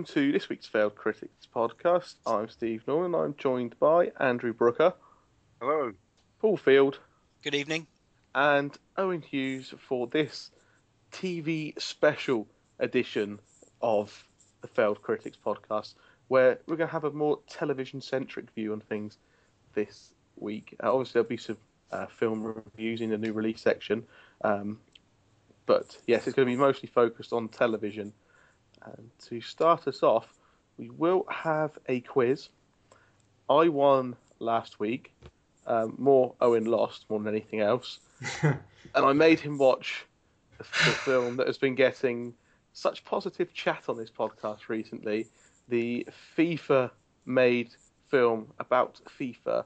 Welcome to this week's Failed Critics podcast. I'm Steve Norman. I'm joined by Andrew Brooker, Hello. Paul Field, Good evening. and Owen Hughes for this TV special edition of the Failed Critics podcast, where we're going to have a more television centric view on things this week. Uh, obviously, there'll be some uh, film reviews in the new release section, um, but yes, it's going to be mostly focused on television. And to start us off, we will have a quiz. I won last week. Um, more Owen lost more than anything else. and I made him watch the, film that has been getting such positive chat on this podcast recently. The FIFA made film about FIFA,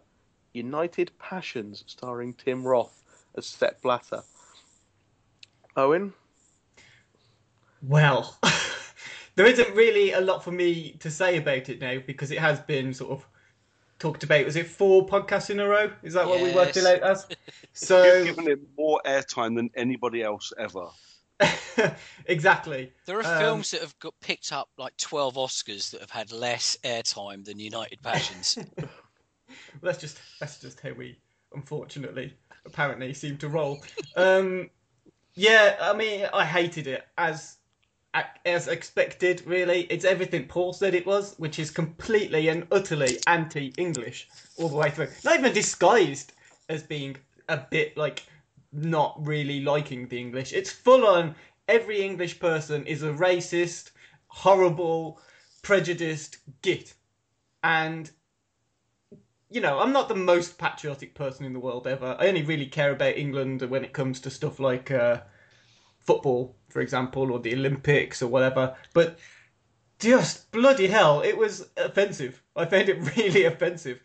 United Passions, starring Tim Roth as Sepp Blatter. Owen, Well, there isn't really a lot for me to say about it now because it has been sort of talked about. Was it four podcasts in a row? Is that what we worked it Yes. out as? You've So given it more airtime than anybody else ever. exactly. There are Um, films that have got picked up like 12 Oscars that have had less airtime than United Passions. That's just that's just how we unfortunately apparently seem to roll. Um, yeah, I mean, I hated it as as expected. Really, it's everything Paul said it was, which is completely and utterly anti-English all the way through. Not even disguised as being a bit like not really liking the English. It's full on. Every English person is a racist, horrible, prejudiced git, and you know, I'm not the most patriotic person in the world ever. I only really care about England when it comes to stuff like uh, football, for example, or the Olympics or whatever. But just bloody hell, it was offensive. I found it really offensive.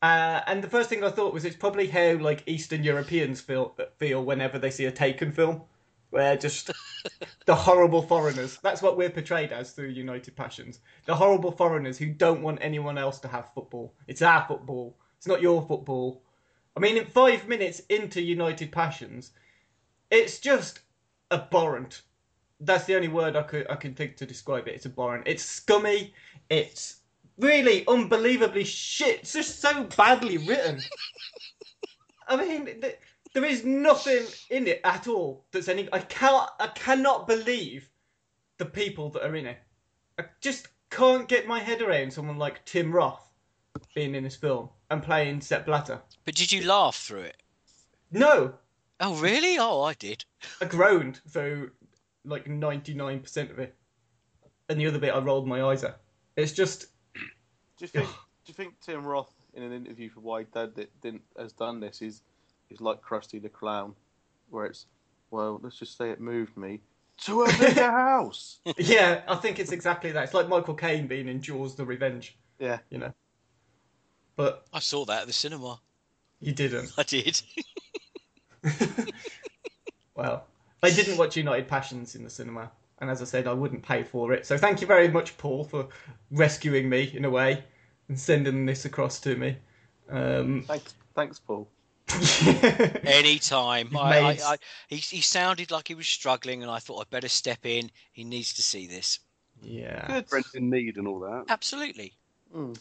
Uh, and the first thing I thought was it's probably how like Eastern Europeans feel feel whenever they see a Taken film, where just the horrible foreigners. That's what we're portrayed as through United Passions. The horrible foreigners who don't want anyone else to have football. It's our football. It's not your football. I mean, in five minutes into United Passions, it's just abhorrent. That's the only word I could I can think to describe it. It's abhorrent. It's scummy. It's really unbelievably shit. It's just so badly written. I mean, th- there is nothing in it at all that's any. I can't. I cannot believe the people that are in it. I just can't get my head around someone like Tim Roth being in this film and playing Sepp Blatter. but did you laugh through it? No, Oh, really? Oh, I did. I groaned through like ninety nine percent of it, and the other bit I rolled my eyes at. It's just do you think? do you think Tim Roth, in an interview for Why Dad that didn't has done this, is is like Krusty the Clown, where it's well, let's just say it moved me to a bigger house. yeah. I think it's exactly that. It's like Michael Caine being in Jaws: The Revenge. Yeah, You know, but I saw that at the cinema. you didn't. I did. Well, I didn't watch United Passions in the cinema, and as I said, I wouldn't pay for it. So thank you very much, Paul, for rescuing me in a way and sending this across to me. Um, thanks, thanks, Paul. Anytime. I, I, I, he, he sounded like he was struggling, and I thought I'd better step in. He needs to see this. yeah, Good. Friends in need and all that. Absolutely. Mm.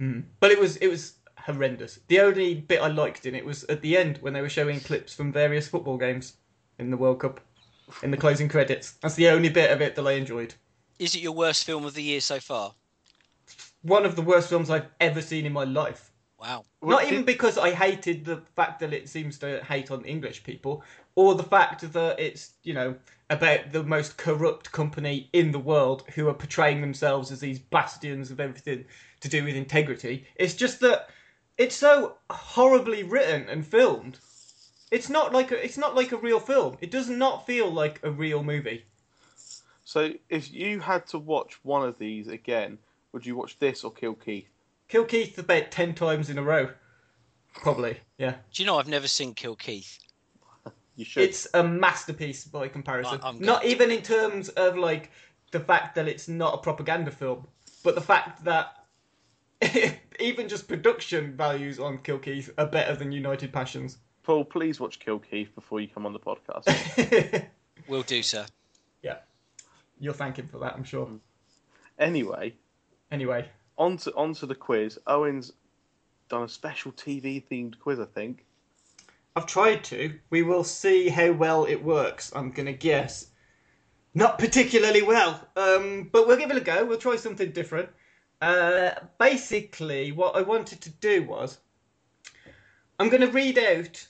Mm. but it was it was horrendous. The only bit I liked in it was at the end when they were showing clips from various football games in the World Cup. in the closing credits. That's the only bit of it that I enjoyed. Is it your worst film of the year so far? One of the worst films I've ever seen in my life. Wow. Not did- even because I hated the fact that it seems to hate on English people, or the fact that it's, you know, about the most corrupt company in the world who are portraying themselves as these bastions of everything to do with integrity. It's just that it's so horribly written and filmed. It's not like a, it's not like a real film. It does not feel like a real movie. So if you had to watch one of these again, would you watch this or Kill Keith? Kill Keith about ten times in a row, probably. Yeah, Do you know I've never seen Kill Keith? You should. it's a masterpiece by comparison. I- I'm not even in terms of like the fact that it's not a propaganda film, but the fact that even just production values on Kill Keith are better than United Passions. Paul, please watch Kill Keith before you come on the podcast. Will do, sir. yeah, you'll thank him for that, I'm sure. Mm. anyway, Anyway, on to, on to the quiz. Owen's done a special TV themed quiz, I think. I've tried to. We will see how well it works. I'm gonna guess. Not particularly well, um, but we'll give it a go. We'll try something different. Uh, basically, what I wanted to do was I'm going to read out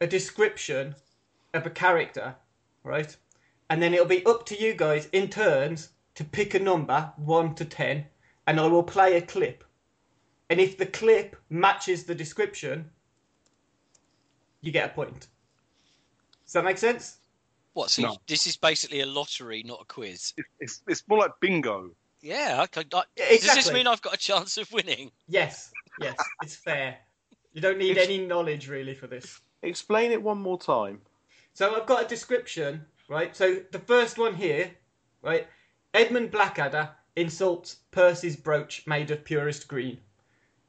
a description of a character, right? And then it'll be up to you guys in turns to pick a number, 1 to 10, and I will play a clip. And if the clip matches the description, you get a point. Does that make sense? What? So No. you- this is basically a lottery, not a quiz. It- It's, it's more like bingo. Yeah. I, I, I, Yeah, Does this mean I've got a chance of winning? Yes, yes, it's fair. You don't need any knowledge really for this. Explain it one more time. So I've got a description, right? So the first one here, right? Edmund Blackadder insults Percy's brooch made of purest green.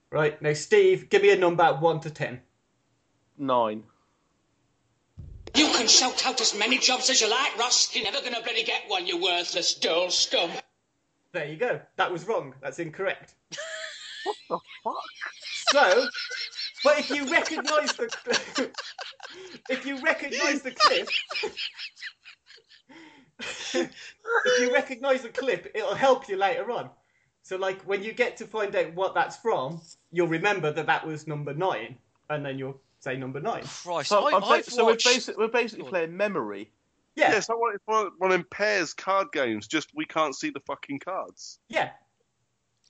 Right? Now, Steve, give me a number 1 to 10. Nine. You can shout out as many jobs as you like, Ross. You're never gonna bloody get one, you worthless dull scum. There you go. That was wrong. That's incorrect. what the fuck? So, but if you recognise the if you recognise the clip, if you recognise the clip, it'll help you later on. So, like when you get to find out what that's from, you'll remember that that was number nine, and then you'll say number nine. Christ, So, I, I'm I've so watched. we're, basi- we're basically playing memory. Yeah, Yeah, it's like one, it's one, one of them pairs card games, just we can't see the fucking cards. yeah.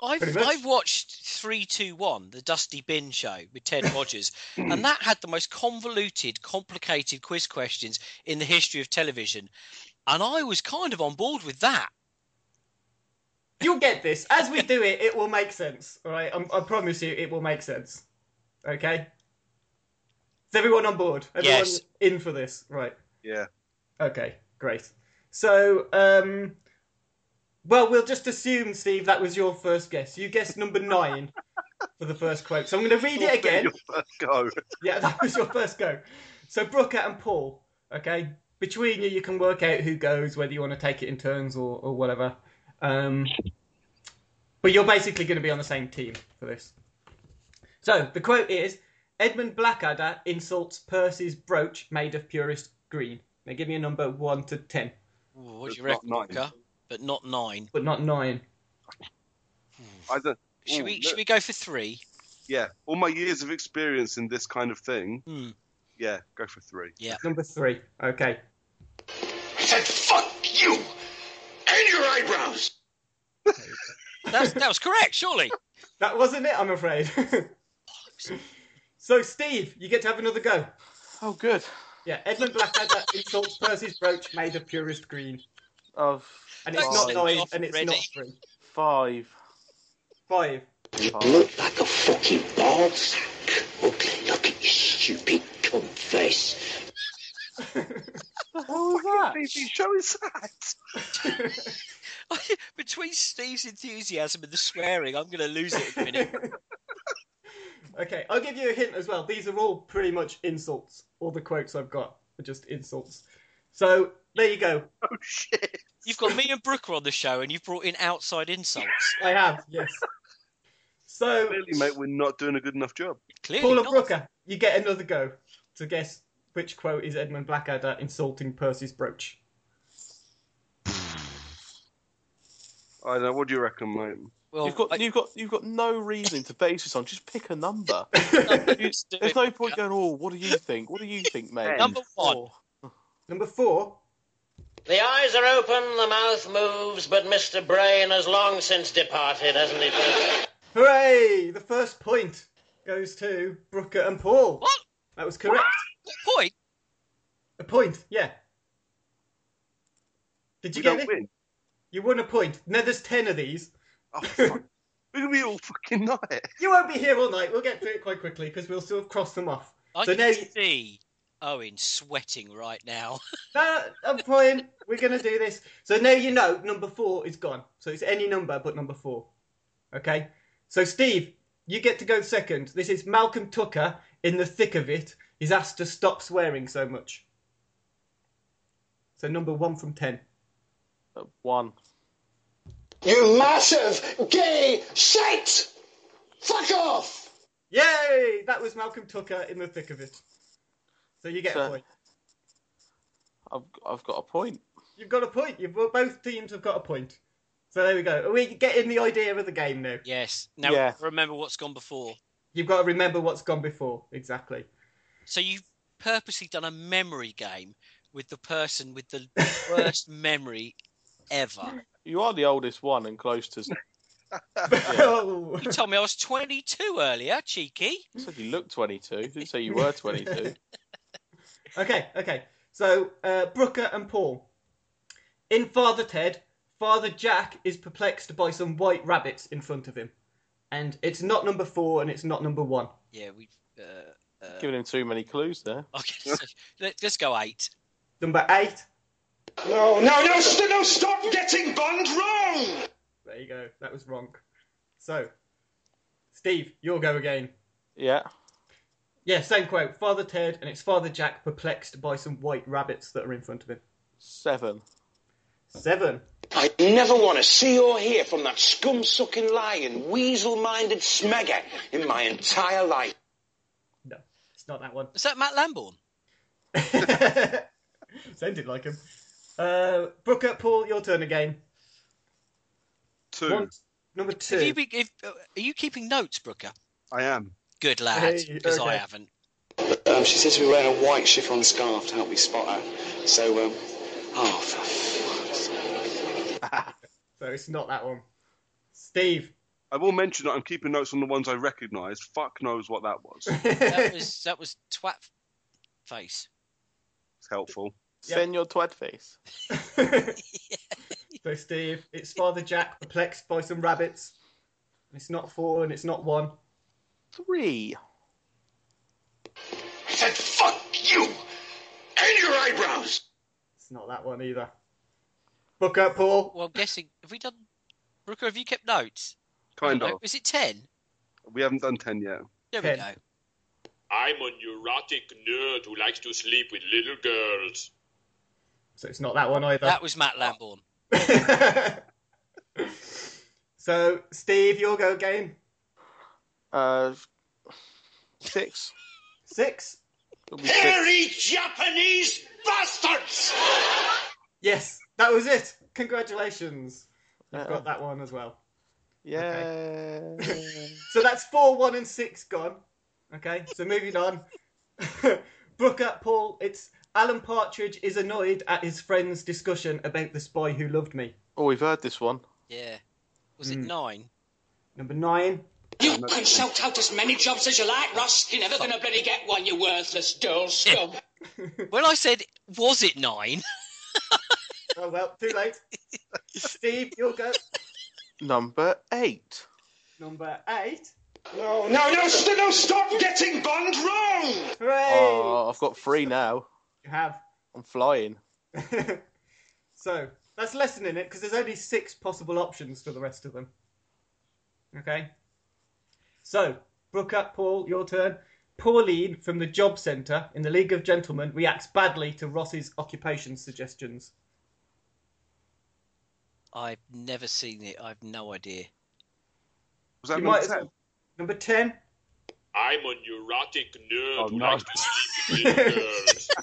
I've I've watched three two one, the Dusty Bin show with Ted Rogers, and that had the most convoluted, complicated quiz questions in the history of television, and I was kind of on board with that. You'll get this. As we do it, it will make sense. All right, I'm, I promise you, it will make sense. Okay. Is everyone on board? Everyone Yes. in for this, right? Yeah. Okay, great. So, um, well, we'll just assume, Steve, that was your first guess. You guessed number nine for the first quote. So I'm going to read it again. Your first go. Yeah, that was your first go. So Brooker and Paul, okay, between you, you can work out who goes, whether you want to take it in turns or, or whatever. Um, but you're basically going to be on the same team for this. So the quote is: Edmund Blackadder insults Percy's brooch made of purest green. Now give me a number one to ten, Ooh, what do you reckon, not. Brooker? But not nine. but not nine. I don't. Should Ooh, we look- should we go for three? Yeah, all my years of experience in this kind of thing. Hmm. Yeah, go for three. Yeah. Number three. Okay. I said, fuck you and your eyebrows. That's, that was correct, surely. That wasn't it, I'm afraid. so Steve, you get to have another go. Oh, good. Yeah, Edmund Blackadder insults Percy's brooch made of purest green. Of And it's Don't not nine, and it's not three. five. Five. You look like a fucking ball sack. Ugly, look at your stupid cunt face. What was that? TV show is that? Between Steve's enthusiasm and the swearing, I'm going to lose it in a minute. Okay, I'll give you a hint as well. These are all pretty much insults. All the quotes I've got are just insults. So there you go. Oh shit! You've got me and Brooker on the show, and you've brought in outside insults. I have, yes. So clearly, mate, we're not doing a good enough job. Clearly Paula not. Brooker, you get another go to guess which quote is Edmund Blackadder insulting Percy's brooch. I don't know. What do you reckon, mate? Well, You've got I- you've got you've got no reason to base this on. Just pick a number. There's no point going. Oh, what do you think? What do you think, mate? Number one. Number four. The eyes are open, the mouth moves, but Mr. Brain has long since departed, hasn't he? Hooray! The first point goes to Brooker and Paul. What? That was correct. What point? A point, yeah. Did you We get don't it? win. You won a point. Now there's ten of these. Oh, fuck. We're gonna be all fucking night. You won't be here all night. We'll get through it quite quickly because we'll sort of cross them off. I So can now you- see Owen sweating right now. No, I'm fine. We're going to do this. So now you know number four is gone. So it's any number but number four. Okay? So, Steve, you get to go second. This is Malcolm Tucker in the thick of it. He's asked to stop swearing so much. So, number one from ten. Uh, One. You massive gay shite! Fuck off! Yay! That was Malcolm Tucker in the thick of it. So, you get a point. I've I've got a point. You've got a point. You've, both teams have got a point. So, there we go. Are we getting the idea of the game now? yes. Now Yeah. remember what's gone before. You've got to remember what's gone before. Exactly. So you've purposely done a memory game with the person with the worst memory ever. You are the oldest one and close to. Oh. You told me I was 22 earlier, cheeky. You said you looked 22. Didn't say you were 22. Okay, okay. So, uh, Brooker and Paul. In Father Ted, Father Jack is perplexed by some white rabbits in front of him. And it's not number four and it's not number one. Yeah, we. Uh, uh, Giving him too many clues there. okay, so let, let's go eight. Number eight. No, no, no, st- no, stop getting Bond wrong! There you go. That was wrong. So, Steve, you'll go again. Yeah. Yeah, same quote. Father Ted and it's Father Jack perplexed by some white rabbits that are in front of him. Seven. Seven. I never want to see or hear from that scum-sucking lion, weasel-minded smegger in my entire life. No, it's not that one. Is that Matt Lambourne? Sounded like him. Uh, Brooker, Paul, your turn again. Two. One, number two. Have you been, if, uh, are you keeping notes, Brooker? I am. Good lad, Hey, because I haven't. Um, she says we're wearing a white chiffon scarf to help me spot her. So, um, oh, for fuck's sake. So it's not that one. Steve. I will mention that I'm keeping notes on the ones I recognise. Fuck knows what that was. That was that was twat face. It's helpful. Send your twat face. so Steve, it's Father Jack perplexed by some rabbits. It's not four and it's not one. Three. I said, fuck you! And your eyebrows! It's not that one either. Brooker, Paul. Well, I'm guessing have we done? Brooker, have you kept notes? Kind of. Is it ten? We haven't done ten yet. There Ten. we go. I'm a neurotic nerd who likes to sleep with little girls. So it's not that one either. That was Matt Lambourne. so Steve, you'll go again. Uh, six. Six. It'll be six. Hairy Japanese bastards! Yes, that was it. Congratulations. You've got that one as well. Yeah. So that's four, one, and six gone. Okay, so moving on. Brooker, Paul, it's Alan Partridge is annoyed at his friend's discussion about this boy who loved me. oh, we've heard this one. Yeah. Was it Hmm. nine? Number nine. You can shout out as many jobs as you like, Ross. You're never going to bloody get one, you worthless dull scum. When I said was it nine? Oh well, too late. Steve, you'll go. Number eight. Number eight. No, no, no, st- no, stop getting Bond wrong! Hooray! Oh, I've got three now. You have. I'm flying. so that's lessening it because there's only six possible options for the rest of them. Okay. So, Brooker, Paul, your turn. Pauline from the Job Centre in the League of Gentlemen reacts badly to Ross's occupation suggestions. I've never seen it. I've no idea. Was that You number might as ten? well- Number 10. I'm a neurotic nerd Oh, who no. likes to sleep with.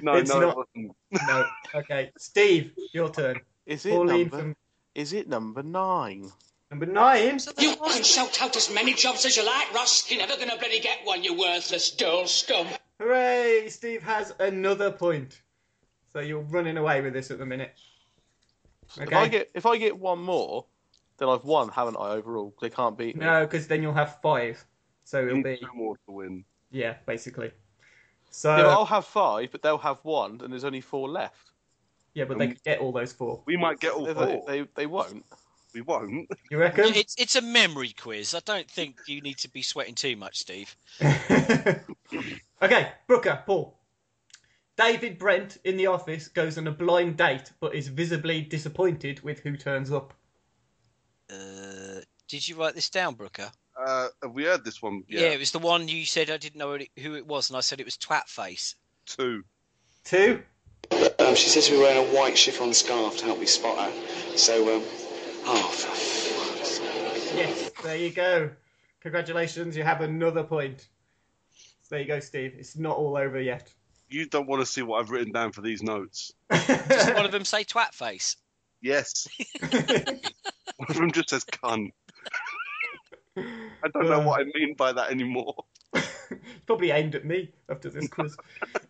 No, It's no, not. it wasn't. No. Okay. Steve, your turn. Is it Pauline number? from Is it number nine? number nine. You can shout out as many jobs as you like, Ross. You're never going to bloody get one, you worthless dull scum. Hooray! Steve has another point. So you're running away with this at the minute. If I Okay. get if I get one more, then I've won, haven't I? Overall, they can't beat me. No, because then you'll have five. So You it'll need be two more to win. Yeah, basically. So yeah, I'll have five, but they'll have one, and there's only four left. yeah, but they could get all those four. We might get all They, four. they, they won't. We won't. You reckon? It's it's a memory quiz. I don't think you need to be sweating too much, Steve. okay, Brooker, Paul. David Brent in the office goes on a blind date, but is visibly disappointed with who turns up. Uh, did you write this down, Brooker? Uh, have we heard this one? Yeah. it was the one you said I didn't know who it was, and I said it was Twat Face. Two. Two. Um, she said to be wearing a white chiffon scarf to help me spot her. So, um, oh, for fuck's sake. Yes, there you go. Congratulations, you have another point. So there you go, Steve. It's not all over yet. You don't want to see what I've written down for these notes. Does one of them say Twat Face? Yes. one of them just says cunt. I don't know what I mean by that anymore. Probably aimed at me after this quiz.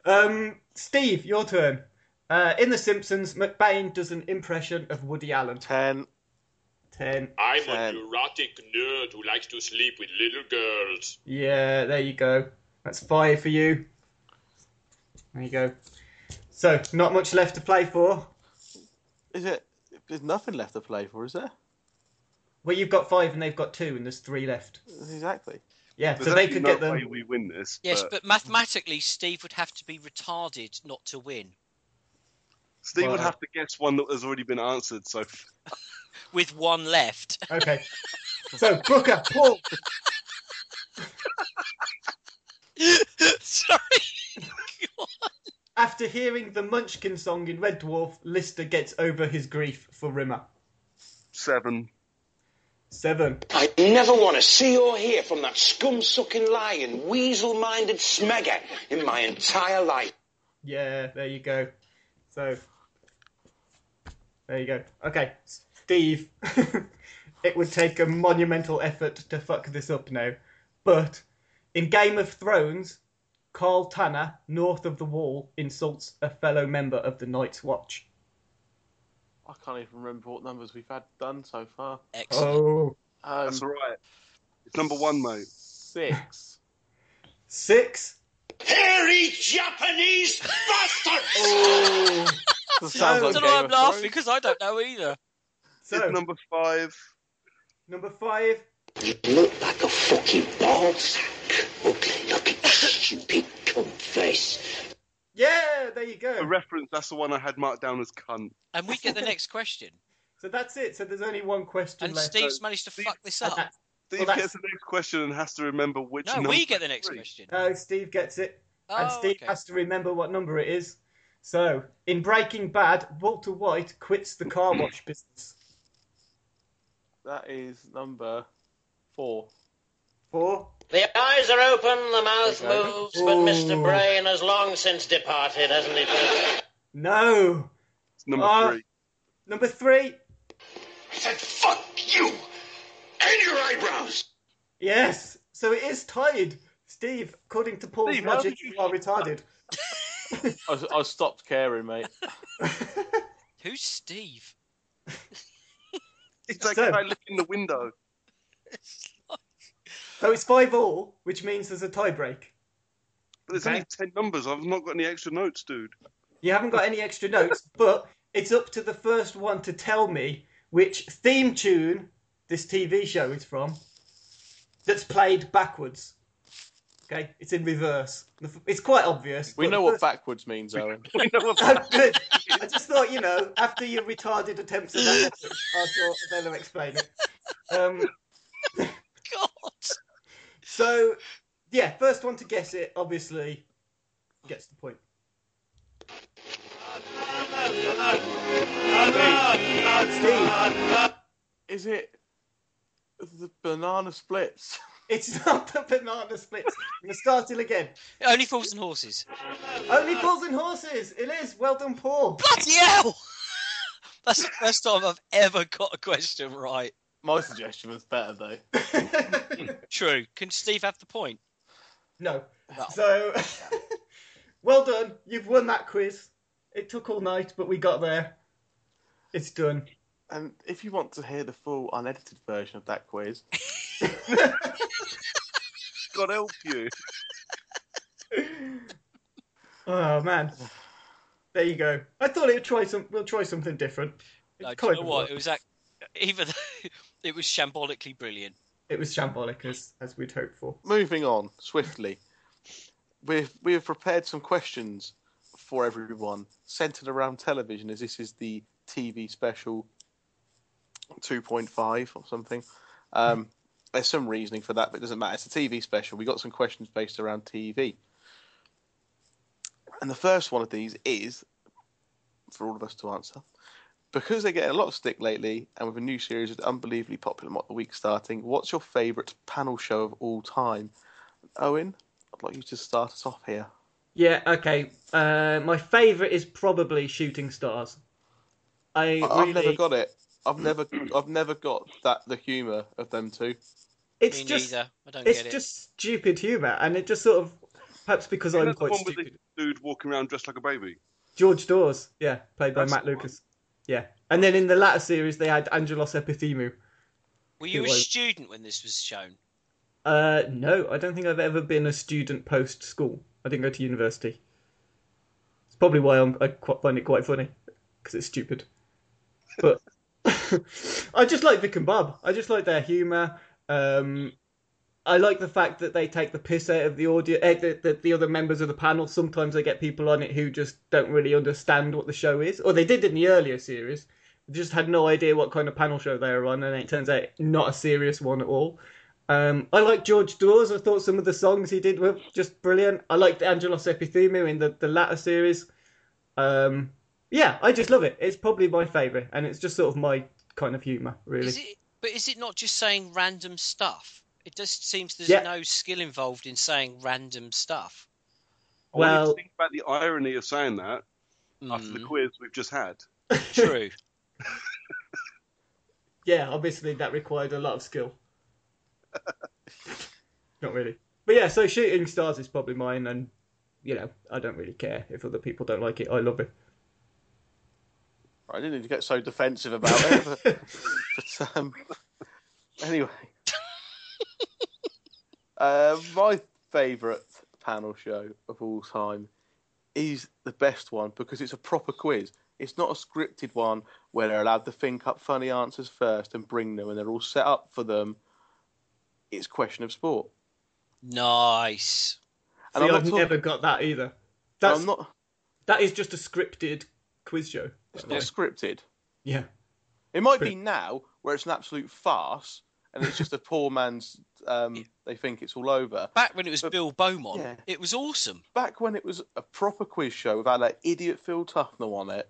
um, Steve, your turn. Uh, in The Simpsons, McBain does an impression of Woody Allen. Ten. Ten. I'm Ten. a neurotic nerd who likes to sleep with little girls. Yeah, there you go. That's five for you. There you go. So, not much left to play for. Is it? There's nothing left to play for, is there? Well, you've got five and they've got two, and there's three left. Exactly. Yeah, There's so they actually could no get them. way we win this. Yes, but but mathematically, Steve would have to be retarded not to win. Steve would have to guess one that has already been answered. So With one left. Okay. So, Brooker, Paul, Sorry. after hearing the Munchkin song in Red Dwarf, Lister gets over his grief for Rimmer. seven. Seven. I never want to see or hear from that scum-sucking lion, weasel-minded smegger in my entire life. Yeah, there you go. So, there you go. Okay, Steve. it would take a monumental effort to fuck this up now. But in Game of Thrones, Karl Tanner, north of the wall, insults a fellow member of the Night's Watch. I can't even remember what numbers we've had done so far. Excellent. Oh. Um, That's all right. It's number one, mate. Six. Six. Hairy Japanese bastard! Oh. That sounds I like don't know why I'm laughing because I don't know either. So, It's number five. number five. You look like a fucking ball sack. Ugly looking stupid cunt face. Yeah, there you go. A reference. That's the one I had marked down as cunt. And we get the next question. So that's it. So there's only one question And left. Steve's managed to fuck this up. Steve Well, gets the next question and has to remember which. No, number we get the next three. question. No, Steve gets it. and Oh, Steve okay. has to remember what number it is. So, in Breaking Bad, Walter White quits the car wash business. That is number four. Four. The eyes are open, the mouth moves, but Mr. Brain has long since departed, hasn't he, Fred? No. It's number Ah. three. Number three. I said, fuck you! And your eyebrows! Yes. So it is tied. Steve, according to Paul's Steve, logic, you- you are retarded. I, I stopped caring, mate. Who's Steve? It's like So- look in the window. so it's five all, which means there's a tie break. But there's Okay. only ten numbers. I've not got any extra notes, dude. You haven't got any extra notes, but it's up to the first one to tell me which theme tune this TV show is from that's played backwards. Okay, it's in reverse. It's quite obvious. We know the what first- backwards means, Owen. We know what good. I just thought, you know, after your retarded attempts at that, I thought I'd better explain it. Um, God. So, yeah, first one to guess it, obviously, gets the point. Steve, Is it the banana splits? it's not the banana splits. I'm going to start it again. Only fools and horses. Only Bulls and Horses. It is. Well done, Paul. Bloody hell! That's the first time I've ever got a question right. My suggestion was better though. True. Can Steve have the point? No. Well. So, well done. You've won that quiz. It took all night, but we got there. It's done. And if you want to hear the full unedited version of that quiz, God help you. Oh man. There you go. I thought it'd try some. We'll try something different. It No, do kind you know of what? worked. It was ac even though it was shambolically brilliant. It was shambolic as as we'd hoped for. moving on swiftly, we've we have prepared some questions for everyone centered around television, as this is the TV special 2.5 or something. Um, there's some reasoning for that, but it doesn't matter. It's a TV special. We got some questions based around TV, and the first one of these is for all of us to answer. Because they're getting a lot of stick lately, and with a new series that's unbelievably popular Mock the Week starting, what's your favourite panel show of all time? Owen, I'd like you to start us off here. Yeah. Okay. Uh, my favourite is probably Shooting Stars. I I- I've really. never got it. I've never, I've never got that the humour of them two. It's Me just. neither. I don't It's get it. just stupid humour, and it just sort of. Perhaps because Isn't I'm that the quite one with stupid. the dude walking around dressed like a baby? George Dawes, yeah, played by That's Matt the one. Lucas. Yeah, and then in the latter series they had Angelos Epithemou. Were you a was- student when this was shown? Uh, no, I don't think I've ever been a student post school. I didn't go to university. It's probably why I'm, I quite find it quite funny because it's stupid. But I just like Vic and Bob. I just like their humour. Um, I like the fact that they take the piss out of the audio, eh, the, the, the other members of the panel. Sometimes they get people on it who just don't really understand what the show is, or they did in the earlier series. Just had no idea what kind of panel show they were on, and it turns out not a serious one at all. Um, I like George Dawes. I thought some of the songs he did were just brilliant. I liked Angelos Epithemou in the, the latter series. Um, yeah, I just love it. It's probably my favourite, and it's just sort of my kind of humour, really. Is it? But is it not just saying random stuff? It just seems there's Yeah. no skill involved in saying random stuff. I want Well- to think about the irony of saying that after the Mm, quiz we've just had. true. Yeah, obviously that required a lot of skill. Not really. But yeah, so Shooting Stars is probably mine, and, you know, I don't really care if other people don't like it. I love it. I didn't need to get so defensive about it, but, but um, anyway. Uh, my favourite panel show of all time is the best one because it's a proper quiz. It's not a scripted one where they're allowed to think up funny answers first and bring them, and they're all set up for them. It's question of sport. Nice. And See, I'm not I've talking- never got that either. That's I'm not. that is just a scripted quiz show. It's not scripted. Yeah. It might be now where it's an absolute farce and it's just a poor man's. Um, they think it's all over. Back when it was Bill Beaumont, yeah. it was awesome. Back when it was a proper quiz show without that idiot Phil Tufnell on it,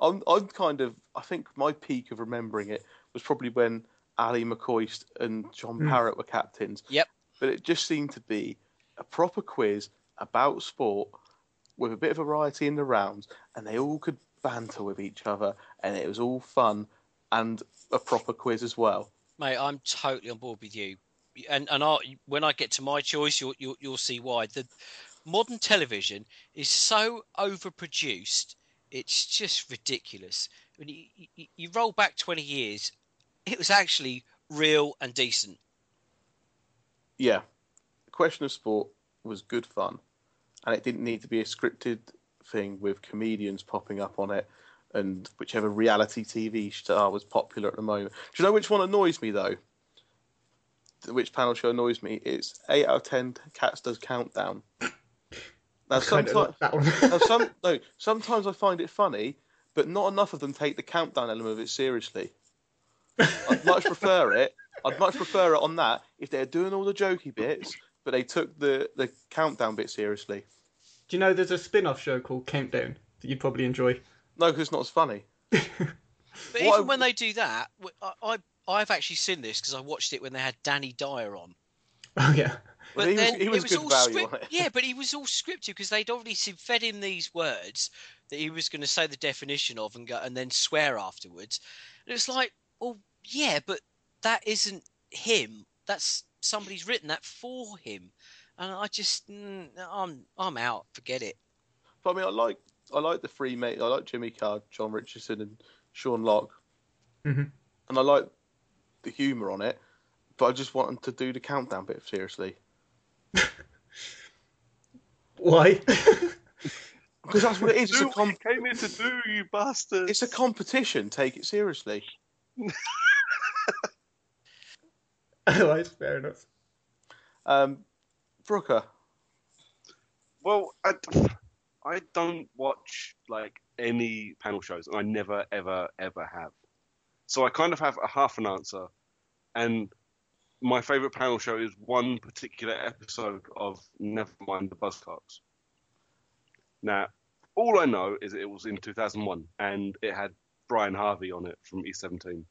I'm, I'm kind of. I think my peak of remembering it was probably when Ally McCoist and John Hmm. Parrott were captains. Yep. But it just seemed to be a proper quiz about sport with a bit of variety in the rounds, and they all could banter with each other, and it was all fun and a proper quiz as well. Mate, I'm totally on board with you. And and I, when I get to my choice, you'll, you'll you'll see why. The modern television is so overproduced; it's just ridiculous. When you, you, you roll back 20 years, it was actually real and decent. yeah, Question of Sport was good fun, and it didn't need to be a scripted thing with comedians popping up on it and whichever reality TV star was popular at the moment. Do you know which one annoys me though? Which panel show annoys me? It's eight out of ten. Cats does countdown. Now sometimes, like that one. now some no, sometimes I find it funny, but not enough of them take the countdown element of it seriously. I'd much prefer it. I'd much prefer it on that if they're doing all the jokey bits, but they took the the countdown bit seriously. Do you know there's a spin-off show called Countdown that you'd probably enjoy? No, because it's not as funny. But What even I- when they do that, I've actually seen this because I watched it when they had Danny Dyer on. Oh yeah. But Well, he was- then he was it was good all value script- on it. Yeah, but he was all scripted because they'd obviously fed him these words that he was going to say the definition of and go and then swear afterwards. And it's like, well, yeah, but that isn't him. That's somebody's written that for him, and I just, mm, I'm, I'm out. Forget it. But I mean, I like I like the three mate. I like Jimmy Carr, Jon Richardson, and Sean Lock, Mhm. and I like the humour on it. But I just want them to do the countdown bit seriously Why? because that's what it is. It's Do a com- what you came here to do, you bastard. it's a competition. Take it seriously. Alright, fair enough. Um, Brooker, Well, I, I don't watch like any panel shows, and I never, ever, ever have. So I kind of have a half an answer, and my favourite panel show is one particular episode of Nevermind the Buzzcocks. Now, all I know is it was in 2001, and it had Brian Harvey on it from E17.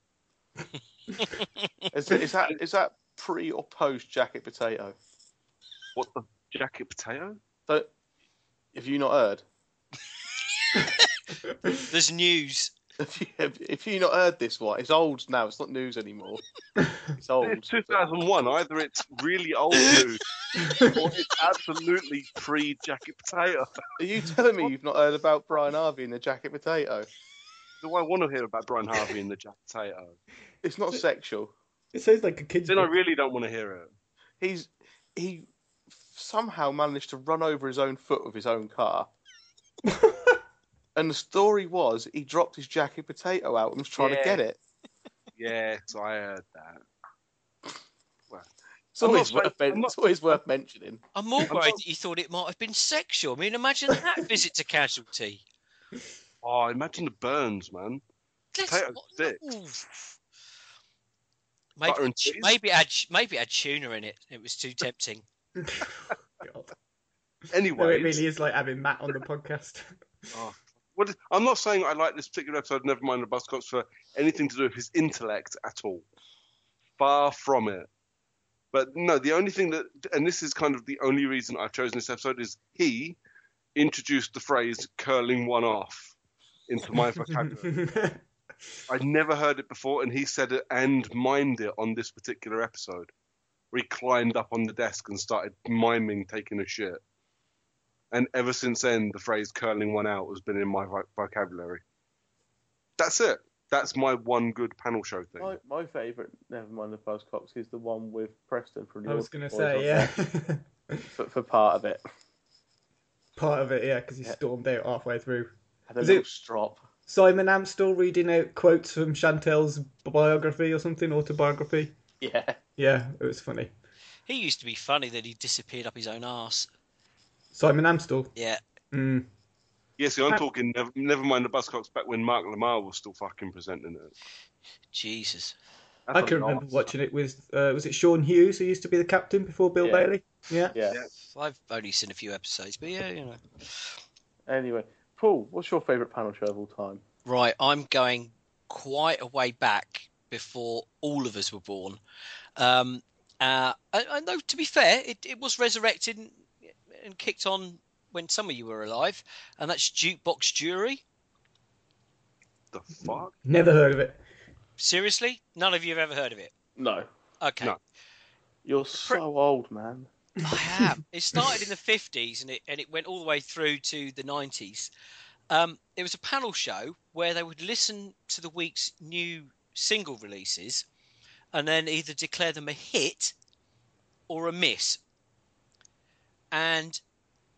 is, is that is that pre or post Jacket Potato? What the jacket potato? So, have you not heard? There's news. If you, have, if you not heard this one, it's old now. It's not news anymore. It's old. It's 2001. Either it's really old news, or it's absolutely pre-jacket potato. Are you telling me you've not heard about Brian Harvey and the Jacket Potato? Do I want to hear about Brian Harvey and the jacket potato? It's not sexual. It sounds like a kid's Then I really don't want to hear it. He's he somehow managed to run over his own foot with his own car. and the story was he dropped his jacket potato out and was trying to get it. Yes, I heard that. It's I'm always, not worth, men- I'm not- it's always worth mentioning. I'm more I'm worried that you thought it might have been sexual. I mean, imagine that visit to casualty. Oh, imagine the burns, man. Let's- Potato what- sticks. Maybe, and cheese? maybe it had maybe it had tuna in it. It was too tempting. Anyway, No, it really is like having Matt on the podcast. Oh, I'm not saying I like this particular episode, never mind the Buzzcocks, for anything to do with his intellect at all. Far from it. But no, the only thing that, and this is kind of the only reason I've chosen this episode, is he introduced the phrase curling one off into my vocabulary. I'd never heard it before, and he said it and mimed it on this particular episode, where he climbed up on the desk and started miming taking a shit. And ever since then, the phrase curling one out has been in my vocabulary. That's it. That's my one good panel show thing. My, my favourite, never mind the Buzzcocks, is the one with Preston from the I was going to say, yeah. For, for part of it. Part of it, yeah, because he stormed out halfway through. Had a Was little it strop. Simon Amstell reading out quotes from Chantelle's biography or something, autobiography? Yeah. Yeah, it was funny. He used to be funny that he disappeared up his own arse. Simon Amstell. Yeah. Mm. Yeah, I'm talking never, never mind the Buzzcocks back when Mark Lamarr was still fucking presenting it. Jesus. That's I a can lot. remember watching it with, uh, was it Sean Hughes who used to be the captain before Bill Yeah. Bailey? Yeah. Yeah. I've only seen a few episodes, but yeah, you know. Anyway, Paul, what's your favourite panel show of all time? Right, I'm going quite a way back before all of us were born. Um, uh, I, I know, to be fair, it, it was resurrected and, and kicked on when some of you were alive, and that's Jukebox Jury. The fuck? Never heard of it. Seriously? None of you have ever heard of it? No. Okay. No. You're so old, man. I am. It started in the fifties and it and it went all the way through to the nineties. Um, it was a panel show where they would listen to the week's new single releases, and then either declare them a hit or a miss. And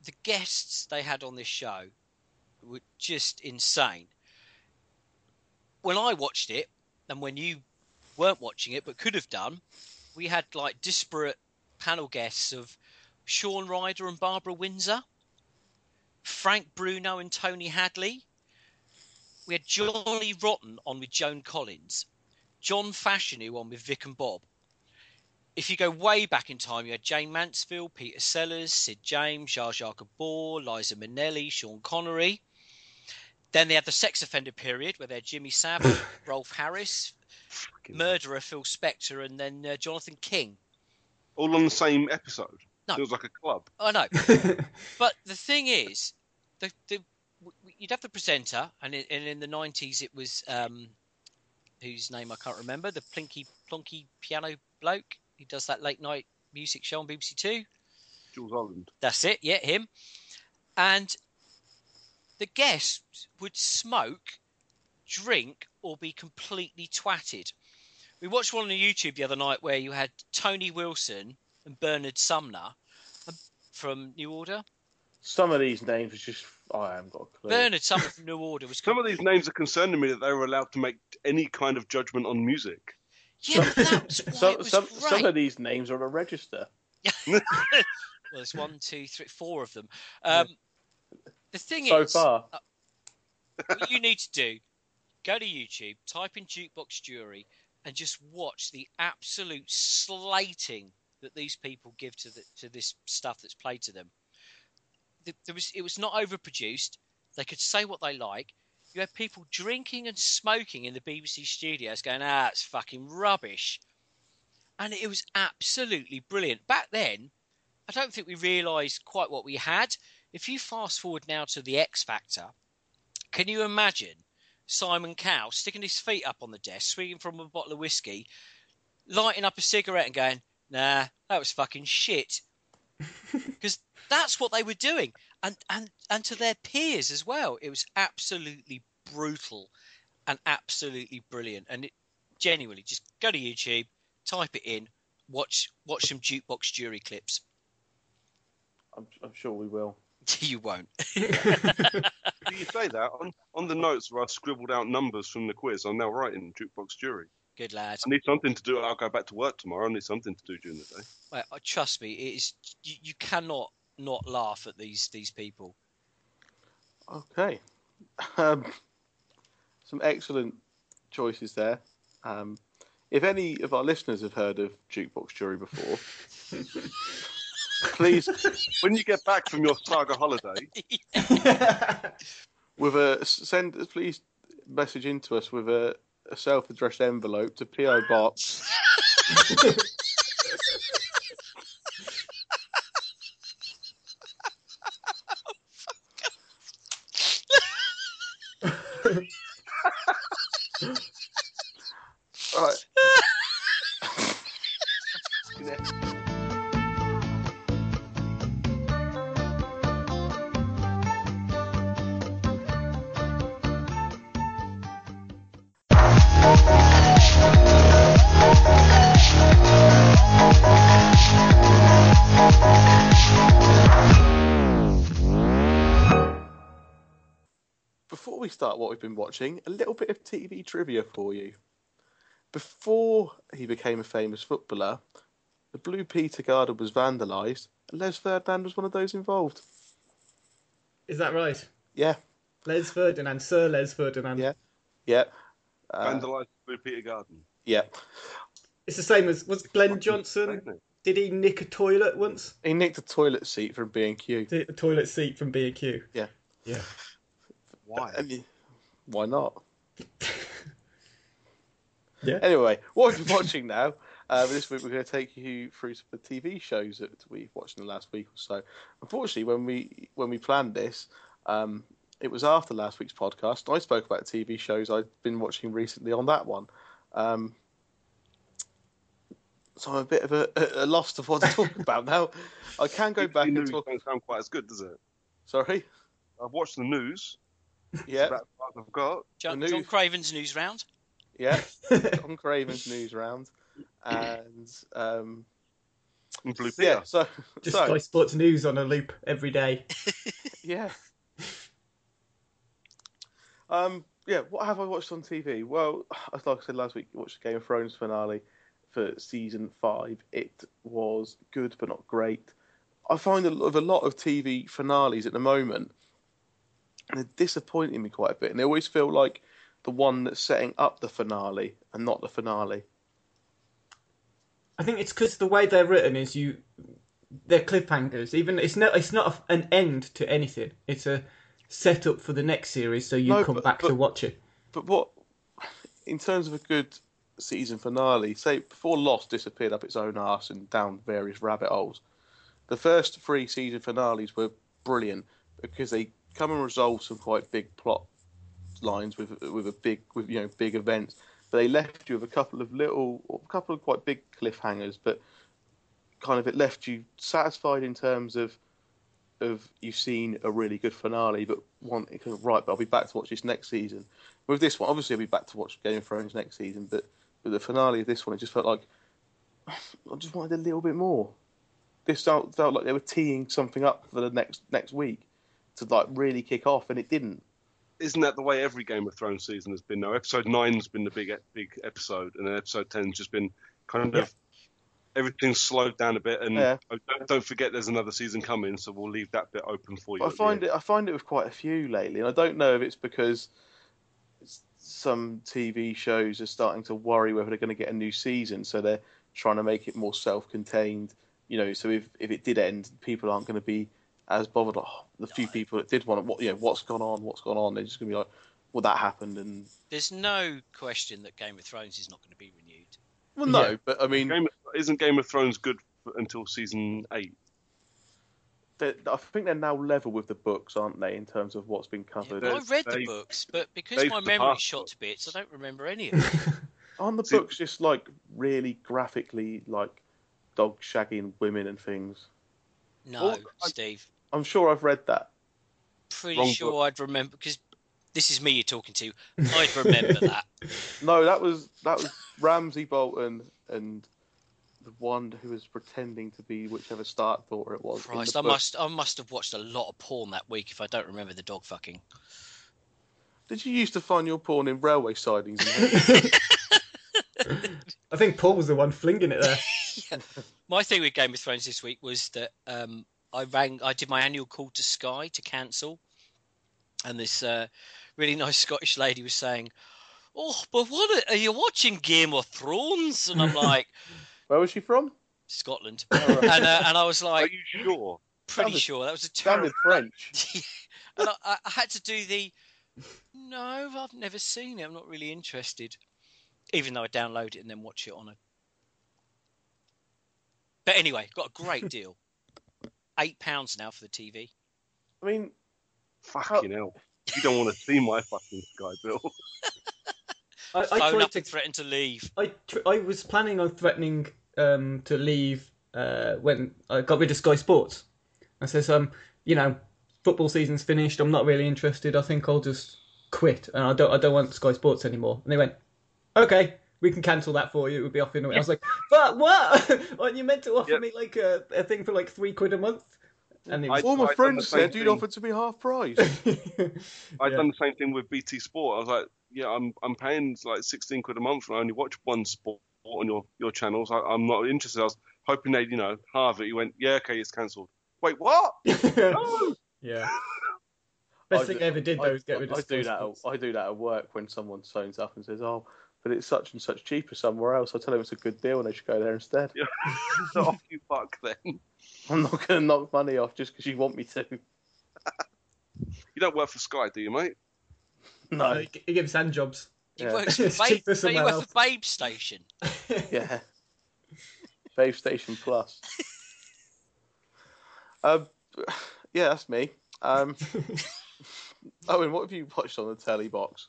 the guests they had on this show were just insane. When I watched it, and when you weren't watching it but could have done, we had like disparate panel guests of Shaun Ryder and Barbara Windsor, Frank Bruno and Tony Hadley. We had Johnny Rotten on with Joan Collins, John Fashion Fashanu on with Vic and Bob. If you go way back in time, you had Jayne Mansfield, Peter Sellers, Sid James, Zsa Zsa Gabor, Liza Minnelli, Sean Connery. Then they had the sex offender period where they had Jimmy Savile, Rolf Harris, murderer Phil Spector, and then uh, Jonathan King. All on the same episode. No. It was like a club. I know. but the thing is, the, the you'd have the presenter, and in, and in the nineties it was um, whose name I can't remember, the plinky plonky piano bloke who does that late night music show on BBC Two. Jools Holland. That's it, yeah, him. And the guests would smoke, drink, or be completely twatted. We watched one on YouTube the other night where you had Tony Wilson and Bernard Sumner um, from New Order. Some of these names are just I haven't got a clue. Bernard Sumner from New Order was. Some of these names are concerning me that they were allowed to make any kind of judgment on music. Yeah, but that's why Some, it was some, great. some of these names are on a register. well, there's one, two, three, four of them. Um, the thing So is, far. uh, what you need to do, go to YouTube, type in jukebox jury, and just watch the absolute slating that these people give to the, to this stuff that's played to them. The- There was, it was not overproduced. They could say what they like. You had people drinking and smoking in the BBC studios, going, "Ah, it's fucking rubbish," and it was absolutely brilliant. Back then, I don't think we realised quite what we had. If you fast forward now to the X Factor, can you imagine Simon Cowell sticking his feet up on the desk, swinging from a bottle of whiskey, lighting up a cigarette and going, nah, that was fucking shit. Because that's what they were doing. And, and, and to their peers as well. It was absolutely brutal and absolutely brilliant. And it genuinely, just go to YouTube, type it in, watch watch some jukebox jury clips. I'm, I'm sure we will. you won't. Do you say that on, on the notes where I scribbled out numbers from the quiz? I'm now writing jukebox jury. Good lad. I need something to do. I'll go back to work tomorrow. I need something to do during the day. Well, trust me, it is you, you cannot not laugh at these these people. Okay. Um, some excellent choices there. Um, if any of our listeners have heard of Jukebox Jury before, please, when you get back from your saga holiday, with a send please message into us with a, a self-addressed envelope to PO Box. Right. Before we start what we've been watching, a little bit of TV trivia for you. Before he became a famous footballer, the Blue Peter Garden was vandalised, and Les Ferdinand was one of those involved. Is that right? Yeah, Les Ferdinand, Sir Les Ferdinand. yeah, yeah, uh, vandalised Blue Peter Garden. yeah. It's the same as was Glenn Johnson. Did he nick a toilet once? He nicked a toilet seat from B&Q. The toilet seat from B and Q. Yeah. Yeah. Why? I mean, why not? Yeah. Anyway, what are you watching now, uh, this week we're going to take you through some of the TV shows that we've watched in the last week or so. Unfortunately, when we when we planned this, um, it was after last week's podcast. I spoke about TV shows I've been watching recently on that one. Um, so I'm a bit of a, a loss of what to talk about now. I can go back BBC and news talk. don't sound quite as good, does it? Sorry. I've watched the news. Yeah. I've got. John, The John. Craven's news round. Yeah, John Craven's news round, and um, And Blue Peter. yeah. So, Just so Sky Sports News on a loop every day. yeah. Um, yeah. What have I watched on TV? Well, like I said last week, I watched the Game of Thrones finale for season five. It was good, but not great. I find a lot of a lot of TV finales at the moment, they're disappointing me quite a bit. And they always feel like the one that's setting up the finale and not the finale. I think it's because the way they're written is you, they're cliffhangers. Even it's not it's not a, an end to anything. It's a setup for the next series, so you No, come but- back to watch it. But what, in terms of a good season finale, say before Lost disappeared up its own arse and down various rabbit holes, the first three season finales were brilliant because they come and resolve some quite big plot lines with with a big with you know big events, they left you with a couple of little, or a couple of quite big cliffhangers, but kind of it left you satisfied in terms of of you've seen a really good finale, but want kind of, right, but I'll be back to watch this next season. With this one, obviously I'll be back to watch Game of Thrones next season, but with the finale of this one, it just felt like I just wanted a little bit more. This felt, felt like they were teeing something up for the next next week to like really kick off, and it didn't. Isn't that the way every Game of Thrones season has been? Now, episode nine's been the big big episode, and then episode ten's just been kind of everything's slowed down a bit. And Yeah. oh, don't, don't forget, there's another season coming, so we'll leave that bit open for you. I find it. I find it with quite a few lately, and I don't know if it's because some TV shows are starting to worry whether they're going to get a new season, so they're trying to make it more self-contained. You know, so if if it did end, people aren't going to be as bothered. Oh, the few people that did want to, what you know, what's gone on, what's gone on, they're just going to be like, well, that happened, and There's no question that Game of Thrones is not going to be renewed. well, no, Yeah. but I mean, Game of, isn't Game of Thrones good for, until season eight? I think they're now level with the books, aren't they, in terms of what's been Yeah, covered? but I read the books, but because my memory's shot to bits, I don't remember any of them. Aren't the See- books just like really graphically like dog shagging women and things? No, Well, I- Steve. I'm sure I've read that. Pretty Wrong sure book. I'd remember because this is me you're talking to. I'd remember that. No, that was that was Ramsay Bolton and the one who was pretending to be whichever Stark daughter it was. Christ, I book. must I must have watched a lot of porn that week if I don't remember the dog fucking. Did you used to find your porn in railway sidings? I think Paul was the one flinging it there. My thing with Game of Thrones this week was that um, I rang, I did my annual call to Sky to cancel, and this uh, really nice Scottish lady was saying, "Oh, but what are, are you watching Game of Thrones?" And I'm like, Where was she from? Scotland, and uh, and I was like, Are you sure? pretty sounded- sure that was a terrible. Sounded French. and I, I- I had to do the no, I've never seen it. I'm not really interested, even though I download it and then watch it on a. But anyway, got a great deal. Eight pounds now for the TV. I mean, Fucking hell. You don't want to see my fucking Sky bill. I, I Phone tried up to threaten to leave. I tr- I was planning on threatening um, to leave uh, when I got rid of Sky Sports. I says, um, you know, football season's finished. I'm not really interested. I think I'll just quit, and I don't I don't want Sky Sports anymore. And they went, okay, we can cancel that for you. It would be off in a week. I was like, but what? Aren't you meant to offer Yeah. me like a, a thing for like three quid a month? And he was, all my I've friends said you'd offer to be half price. I've Yeah. done the same thing with BT Sport. I was like, yeah, I'm I'm paying like 16 quid a month and I only watch one sport on your, your channels. I, I'm not interested. I was hoping they'd, you know, halve it. He went, yeah, okay, it's cancelled. Wait, what? No! yeah. Best I thing do- I ever did I, though was get rid of I do that. Sports. At, I do that at work when someone phones up and says, "Oh, but it's such and such cheaper somewhere else." I tell them it's a good deal and they should go there instead. Yeah. so off you fuck then. I'm not going to knock money off just because you want me to. You don't work for Sky, do you, mate? No. He he gives hand jobs. He Yeah. works for It's Babe, cheaper but he somewhere works else. for Babe Station. Yeah. Babe Station Plus. Um, yeah, that's me. Um, Owen, what have you watched on the telly box?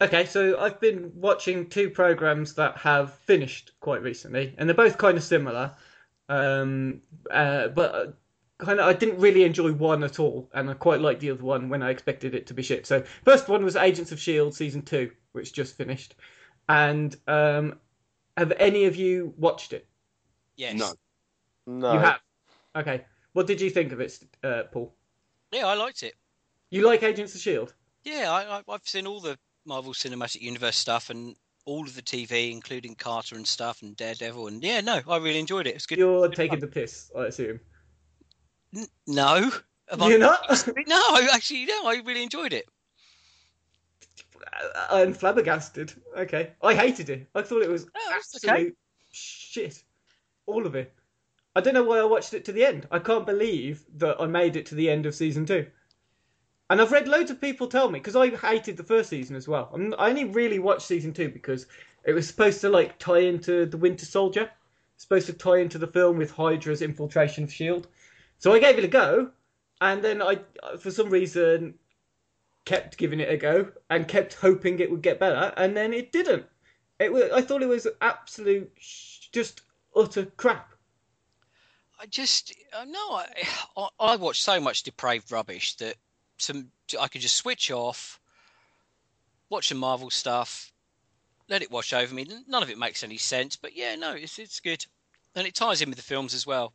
Okay, so I've been watching two programs that have finished quite recently, and they're both kind of similar. Um, uh, but kind of, I didn't really enjoy one at all, and I quite liked the other one when I expected it to be shit. So, first one was Agents of Shield season two, which just finished. And um, have any of you watched it? Yes. No. No. You have. Okay. What did you think of it, uh, Paul? Yeah, I liked it. You like Agents of Shield? Yeah, I, I, I've seen all the Marvel Cinematic Universe stuff and all of the TV, including Carter and stuff and Daredevil. And yeah, no, I really enjoyed it. It's good. You're good taking fun. the piss, I assume. N- no. I- You're not? No, I actually, no, I really enjoyed it. I'm flabbergasted. Okay, I hated it. I thought it was Oh, it's okay. absolute shit. All of it. I don't know why I watched it to the end. I can't believe that I made it to the end of season two. And I've read loads of people tell me because I hated the first season as well. I'm, I only really watched season two because it was supposed to like tie into the Winter Soldier, supposed to tie into the film with Hydra's infiltration of Shield. So I gave it a go, and then I, for some reason, kept giving it a go and kept hoping it would get better, and then it didn't. It was, I thought it was absolute, sh- just utter crap. I just uh, no. I, I I watch so much depraved rubbish that some I could just switch off, watch some Marvel stuff, let it wash over me. None of it makes any sense, but yeah, no, it's it's good, and it ties in with the films as well.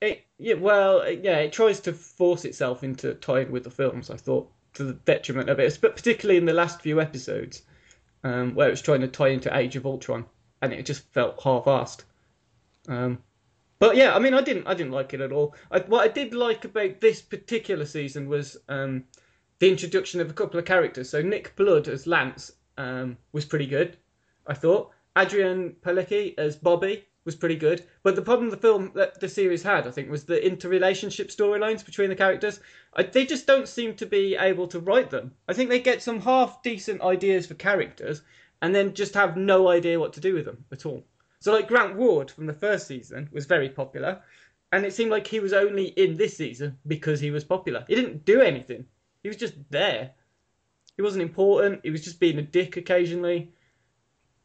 It yeah, well, yeah, it tries to force itself into tying with the films. I thought to the detriment of it, but particularly in the last few episodes, um, where it was trying to tie into Age of Ultron, and it just felt half-assed. Um, but yeah, I mean, I didn't, I didn't like it at all. I, what I did like about this particular season was um, the introduction of a couple of characters. So Nick Blood as Lance um, was pretty good, I thought. Adrianne Palicki as Bobby was pretty good. But the problem the film that the series had, I think, was the interrelationship storylines between the characters. I, they just don't seem to be able to write them. I think they get some half decent ideas for characters and then just have no idea what to do with them at all. So, like Grant Ward from the first season was very popular, and it seemed like he was only in this season because he was popular. He didn't do anything. He was just there. He wasn't important. He was just being a dick occasionally.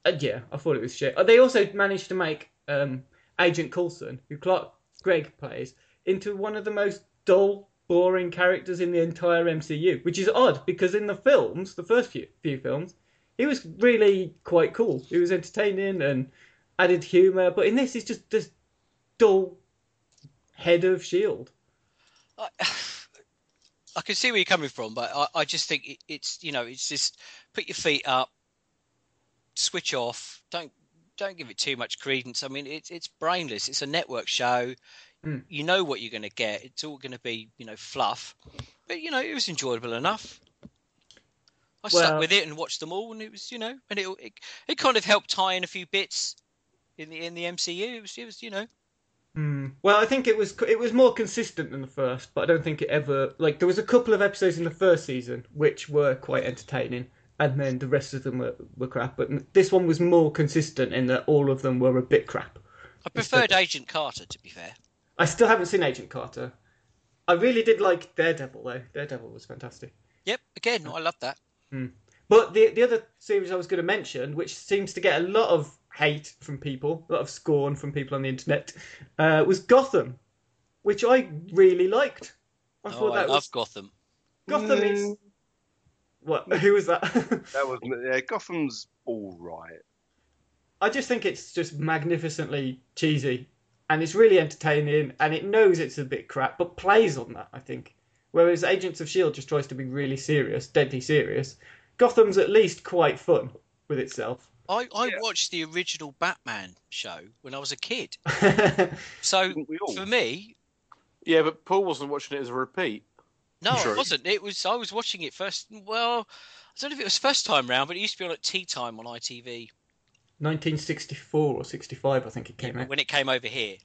And yeah, I thought it was shit. Uh, They also managed to make um, Agent Coulson, who Clark Gregg plays, into one of the most dull, boring characters in the entire MCU, which is odd because in the films, the first few few films, he was really quite cool. He was entertaining and added humour, but in this, it's just this dull head of Shield. I can see where you're coming from, but I, I just think it, it's you know it's just put your feet up, switch off. Don't don't give it too much credence. I mean, it's it's brainless. It's a network show. Mm. You know what you're going to get. It's all going to be you know fluff, but you know it was enjoyable enough. I Well- stuck with it and watched them all, and it was you know, and it it, it kind of helped tie in a few bits in the in the MCU. It was it was you know Hmm. Well, I think it was it was more consistent than the first, but I don't think it ever like there was a couple of episodes in the first season which were quite entertaining, and then the rest of them were, were crap. But this one was more consistent in that all of them were a bit crap. I preferred Agent Carter to be fair. I still haven't seen Agent Carter. I really did like Daredevil though. Daredevil was fantastic. Yep, again, I love that. Hmm. But the the other series I was going to mention, which seems to get a lot of hate from people, a lot of scorn from people on the internet, uh, was Gotham, which I really liked. I oh, thought I that love was Gotham. Gotham is what? Who was that? That was yeah. Gotham's all right. I just think it's just magnificently cheesy, and it's really entertaining, and it knows it's a bit crap, but plays on that. I think. Whereas Agents of Shield just tries to be really serious, deadly serious. Gotham's at least quite fun with itself. I, I watched the original Batman show when I was a kid. So for me, Yeah, but Paul wasn't watching it as a repeat. no, Sure. it wasn't. It was I was watching it first. Well, I don't know if it was first time round, but it used to be on at tea time on ITV 1964 or 65, I think it came out. when it came over here.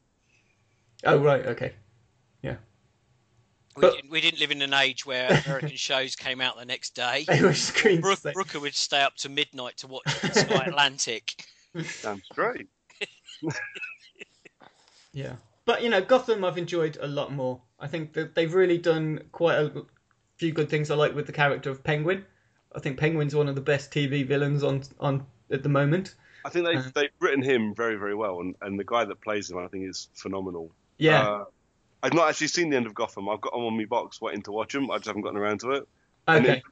Oh right, okay, yeah. We, But- didn't, we didn't live in an age where American shows came out the next day. They were screened Brook. Brooker would stay up to midnight to watch Sky Atlantic. Sounds great. Yeah, but you know, Gotham I've enjoyed a lot more. I think that they've really done quite a few good things. I like with the character of Penguin. I think Penguin's one of the best TV villains on on at the moment. I think they've Uh, they've written him very very well, and, and the guy that plays him I think is phenomenal. Yeah. Uh, I've not actually seen the end of Gotham. I've got them on my box waiting to watch them. I just haven't gotten around to it. And Okay. it,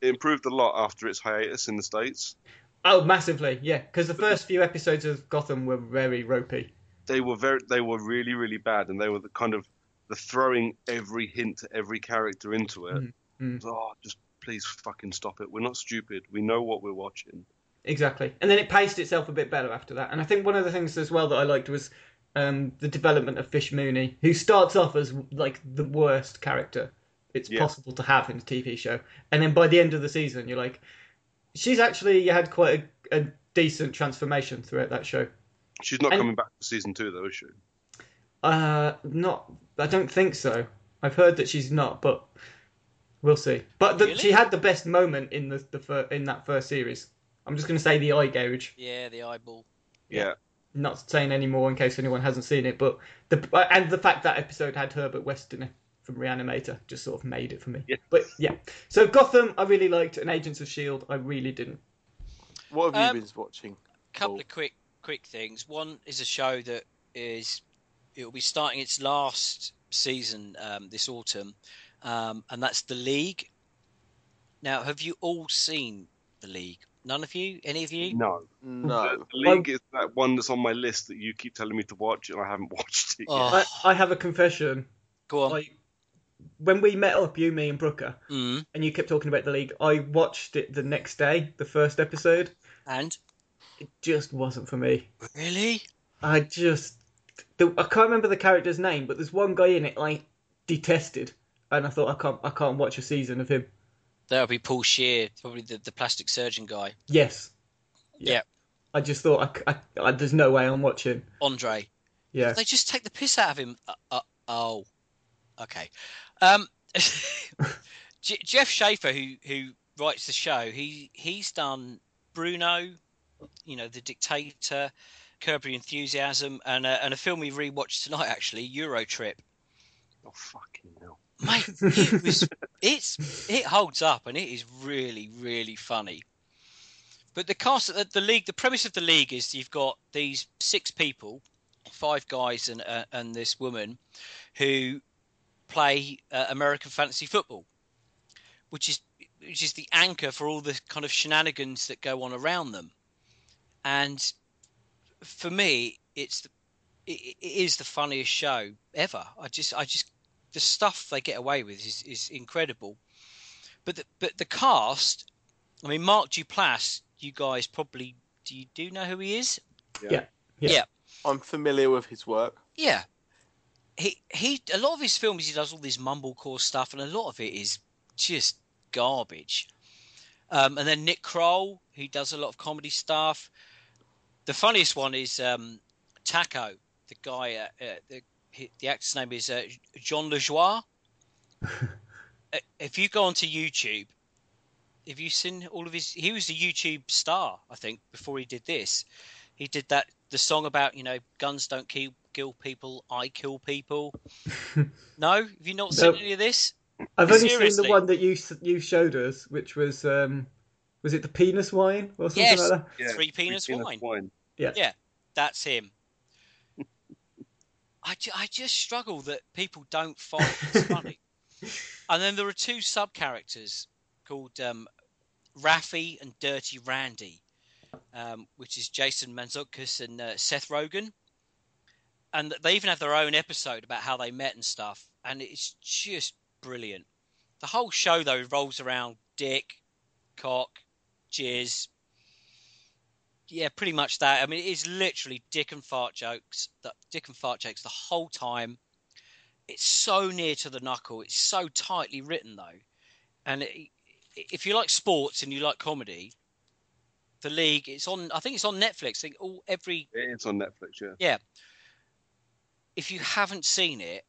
it improved a lot after its hiatus in the states. Oh, massively, yeah. Because the first few episodes of Gotham were very ropey. They were very they were really really bad, and they were the kind of the throwing every hint to every character into it. Mm, mm. Oh, just please fucking stop it. We're not stupid. We know what we're watching. Exactly. And then it paced itself a bit better after that. And I think one of the things as well that I liked was um, the development of Fish Mooney, who starts off as like the worst character it's Yeah. possible to have in a TV show. And then by the end of the season, you're like, she's actually had quite a, a decent transformation throughout that show. She's not And- coming back for season two though, is she? Uh, not. I don't think so. I've heard that she's not, but we'll see. But the, Really? she had the best moment in the, the fir- in that first series. I'm just going to say the eye gouge. Yeah, the eyeball. Yeah. Not saying any more in case anyone hasn't seen it, but the and the fact that episode had Herbert West in it from Reanimator just sort of made it for me. Yeah. But yeah, so Gotham I really liked, and Agents of Shield I really didn't. What have you Um, been watching? A couple Paul? of quick quick things. One is a show that is it will be starting its last season um, this autumn, um, and that's the League. Now, have you all seen the League? None of you? Any of you? No. No. The League is that one that's on my list that you keep telling me to watch, and I haven't watched it yet. Oh, I, I have a confession. go on. I, when we met up, you, me, and Brooker, Mm, and you kept talking about the league, I watched it the next day, the first episode. and It just wasn't for me. really, I just, the, I can't remember the character's name, but there's one guy in it I detested, and I thought I can't, I can't watch a season of him. That'll be Paul Scheer, probably the, the plastic surgeon guy. Yes, Yeah, I just thought I, I, I- there's no way I'm watching. Andre. Yeah, They just take the piss out of him. Uh, uh, oh, okay. Um, J- Jeff Schaffer, who who writes the show, he he's done Bruno, you know, the Dictator, Curb Your Enthusiasm, and a, and a film we rewatched tonight actually, Euro Trip. Oh fucking hell! Mate, it was it's it holds up and it is really really funny. But the cast, the, the league, the premise of the league is you've got these six people, five guys and uh, and this woman, who play uh, American fantasy football, which is which is the anchor for all the kind of shenanigans that go on around them. And for me, it's it, it is the funniest show ever. I just I just the stuff they get away with is, is incredible. But the, but the cast, I mean, Mark Duplass, you guys probably do you do know who he is? yeah, yeah. Yeah. I'm familiar with his work. Yeah. He he a lot of his films he does all this mumblecore stuff and a lot of it is just garbage. Um, and then Nick Kroll, who does a lot of comedy stuff. The funniest one is um, Taco, the guy. Uh, uh, the, he- the actor's name is uh, Jon Lajoie. Uh, if you go onto YouTube, have you seen all of his? He was a YouTube star, I think, before he did this. He did that the song about you know guns don't kill kill people, I kill people. no, have you not seen No. any of this? I've only Seriously? seen the one that you you showed us, which was um, was it the penis wine or something Yes, like that? Yeah, Three Penis Wine. wine. Yeah. Yeah, that's him. I, ju- I just struggle that people don't find this funny. And then there are two sub characters called um, Rafi and Dirty Randy, um, which is Jason Mantzoukas and uh, Seth Rogen. And they even have their own episode about how they met and stuff. And it's just brilliant. The whole show, though, revolves around dick, cock, jizz, yeah, pretty much that. I mean, it is literally dick and fart jokes. The, dick and fart jokes the whole time. It's so near to the knuckle. It's so tightly written though, and it, if you like sports and you like comedy, the league. It's on. I think it's on Netflix. I think all every It's on Netflix. Yeah. yeah. If you haven't seen it,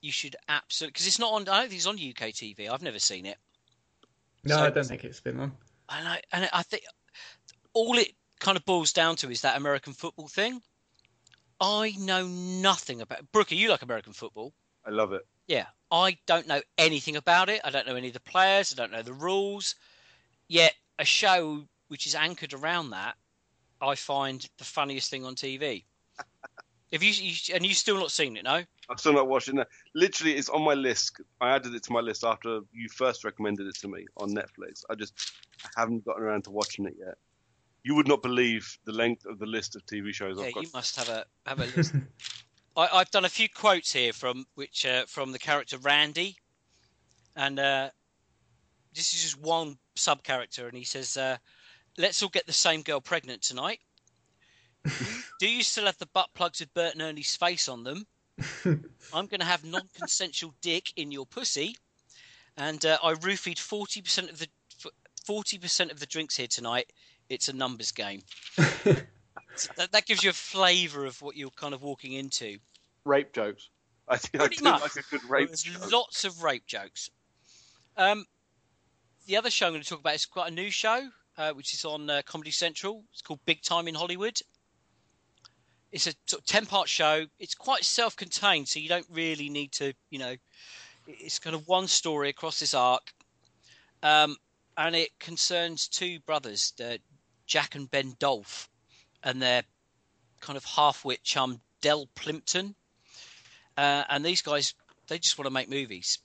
you should absolutely because it's not on. I don't think it's on UK TV. I've never seen it. No, So- I don't think it's been on. and I and I think all it kind of boils down to is that American football thing. I know nothing about Brooker. You like American football? I love it. Yeah, I don't know anything about it. I don't know any of the players. I don't know the rules. Yet a show which is anchored around that, I find the funniest thing on TV. If you, you and you still not seen it, no? I'm still not watching that. Literally, it's on my list. I added it to my list after you first recommended it to me on Netflix. I just haven't gotten around to watching it yet. You would not believe the length of the list of TV shows Yeah, I've got. you must have a have a list. I, I've done a few quotes here from which uh, from the character Randy, and uh, this is just one sub character, and he says, uh, "Let's all get the same girl pregnant tonight." Do you still have the butt plugs with Bert and Ernie's face on them? I'm going to have non-consensual dick in your pussy, and uh, I roofied forty percent of the forty percent of the drinks here tonight. It's a numbers game. So that, that gives you a flavour of what you're kind of walking into. Rape jokes. I think I Pretty do much. like a good rape. There's joke. lots of rape jokes. Um, the other show I'm going to talk about is quite a new show, uh, which is on uh, Comedy Central. It's called Big Time in Hollywood. It's a sort of ten-part show. It's quite self-contained, so you don't really need to, you know, it's kind of one story across this arc, um, and it concerns two brothers, uh, Jack and Ben Dolfe, and their kind of half-wit chum Del Plimpton. Uh, and these guys, they just want to make movies,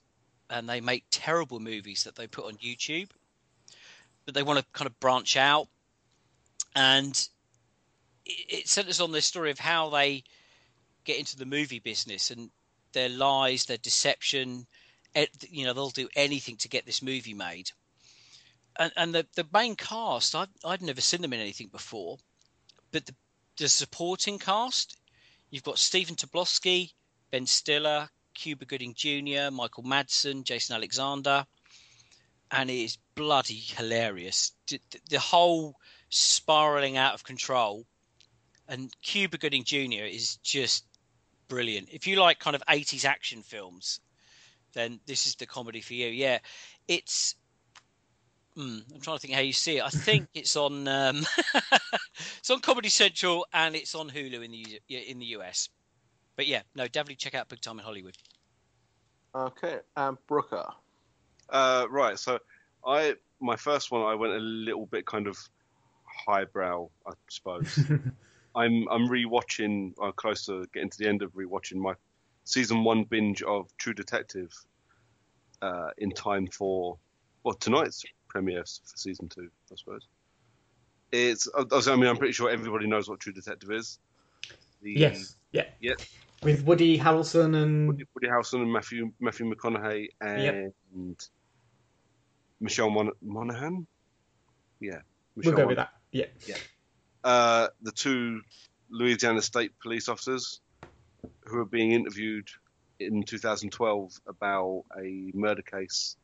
and they make terrible movies that they put on YouTube. But they want to kind of branch out, and it, centers on this story of how they get into the movie business and their lies, their deception. You know, they'll do anything to get this movie made. And, and the the main cast, I'd I'd never seen them in anything before, but the, the supporting cast, you've got Stephen Tobolowsky, Ben Stiller, Cuba Gooding Jr., Michael Madsen, Jason Alexander, and it is bloody hilarious. The, the whole spiraling out of control, and Cuba Gooding Jr. is just brilliant. If you like kind of 80s action films, then this is the comedy for you. Yeah, it's. Hmm, I'm trying to think how you see it. I think it's on um, it's on Comedy Central and it's on Hulu in the in the US. But yeah, no, definitely check out Big Time in Hollywood. Okay, and Brooker. Uh, right. So I my first one I went a little bit kind of highbrow, I suppose. I'm I'm rewatching. I'm close to getting to the end of rewatching my season one binge of True Detective. Uh, in time for well tonight's premiere for season two, I suppose. It's. I mean, I'm pretty sure everybody knows what True Detective is. The, Yes, yeah. Yeah. With Woody Harrelson and Woody, Woody Harrelson and Matthew Matthew McConaughey and Yep. Michelle Mon- Monaghan. Yeah, we'll go with that. Yeah. Yeah. Uh, the two Louisiana State police officers who are being interviewed in 2012 about a murder case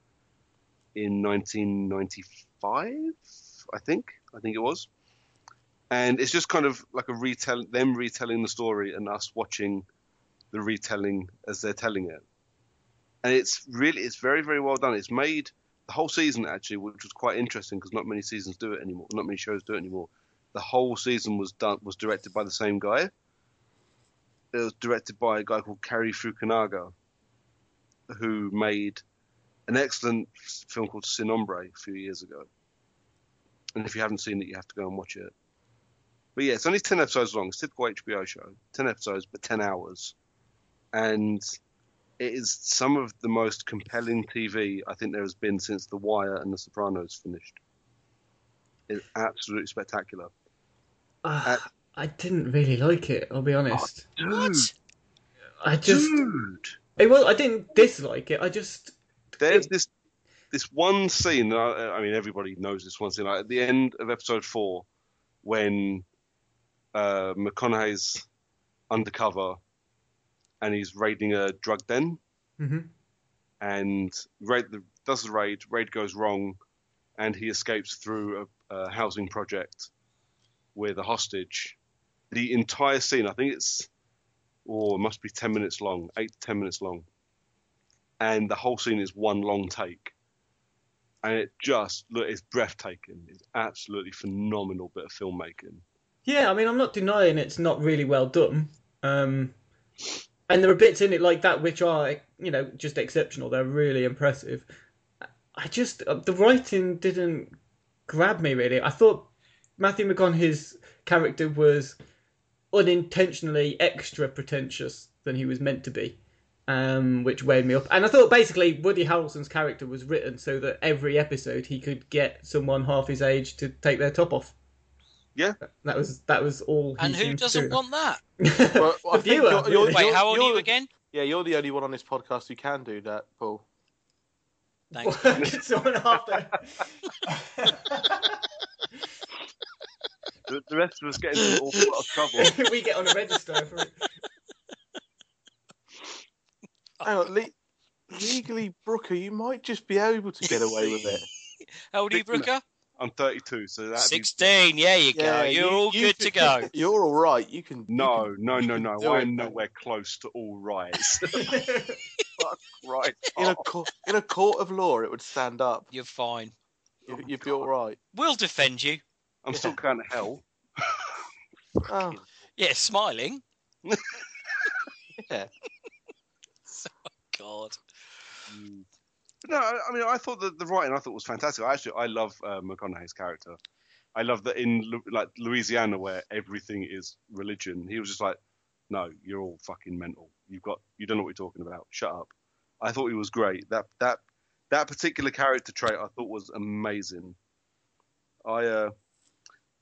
in 1995, I think. I think it was. And it's just kind of like a retell, them retelling the story and us watching the retelling as they're telling it. And it's really, it's very, very well done. It's made the whole season actually, which was quite interesting because not many seasons do it anymore. Not many shows do it anymore. The whole season was done was directed by the same guy. It was directed by a guy called Cary Fukunaga, who made an excellent film called Sin Nombre a few years ago. And if you haven't seen it, you have to go and watch it. But yeah, it's only ten episodes long. It's a typical HBO show. Ten episodes, but ten hours, and it is some of the most compelling TV I think there has been since The Wire and The Sopranos finished. It's absolutely spectacular. Uh, I didn't really like it. I'll be honest. Dude, I just. dude. It, well, I didn't dislike it. I just. There's this this one scene. I, I mean, everybody knows this one scene. Like at the end of episode four, when uh, McConaughey's undercover and he's raiding a drug den, Mhm. and raid the, does the raid. Raid goes wrong, and he escapes through a, a housing project with a hostage. The entire scene, I think it's, oh, it must be ten minutes long, eight to ten minutes long, and the whole scene is one long take, and it just look, it's breathtaking. It's absolutely phenomenal bit of filmmaking. Yeah, I mean, I'm not denying it's not really well done. Um, and there are bits in it like that which are, you know, just exceptional. They're really impressive. I just uh, the writing didn't grab me really. I thought Matthew McConaughey's character was unintentionally extra pretentious than he was meant to be, um, which weighed me up. And I thought basically Woody Harrelson's character was written so that every episode he could get someone half his age to take their top off. Yeah, that was that was all. He And who doesn't do. want that? Well, I The viewer, you're- you're- Wait, you're- how old are you're you the- again? Yeah, you're the only one on this podcast who can do that, Paul. Thanks. Get someone after. The, the rest of us get into an awful lot of trouble. we get on a register for it. Hang on, le- legally, Brooker, you might just be able to get away with it. How old are you, Brooker? I'm 32, so that 16. Yeah, you go. Yeah, You're you- all you good to can- go. You're all right. You can. you No, can- no, no, no. do I'm mate. nowhere close to all right. Fuck right. In a off. court, in a court of law, it would stand up. You're fine. You, oh, you'd be all right. We'll defend you. I'm still going to hell. Oh, Yeah, smiling. yeah. God. But no, I I mean, I thought that the writing I thought was fantastic. I actually, I love uh, McConaughey's character. I love that in like Louisiana, where everything is religion, he was just like, "No, you're all fucking mental. You've got, you don't know what you're talking about. Shut up." I thought he was great. That that that particular character trait I thought was amazing. I uh,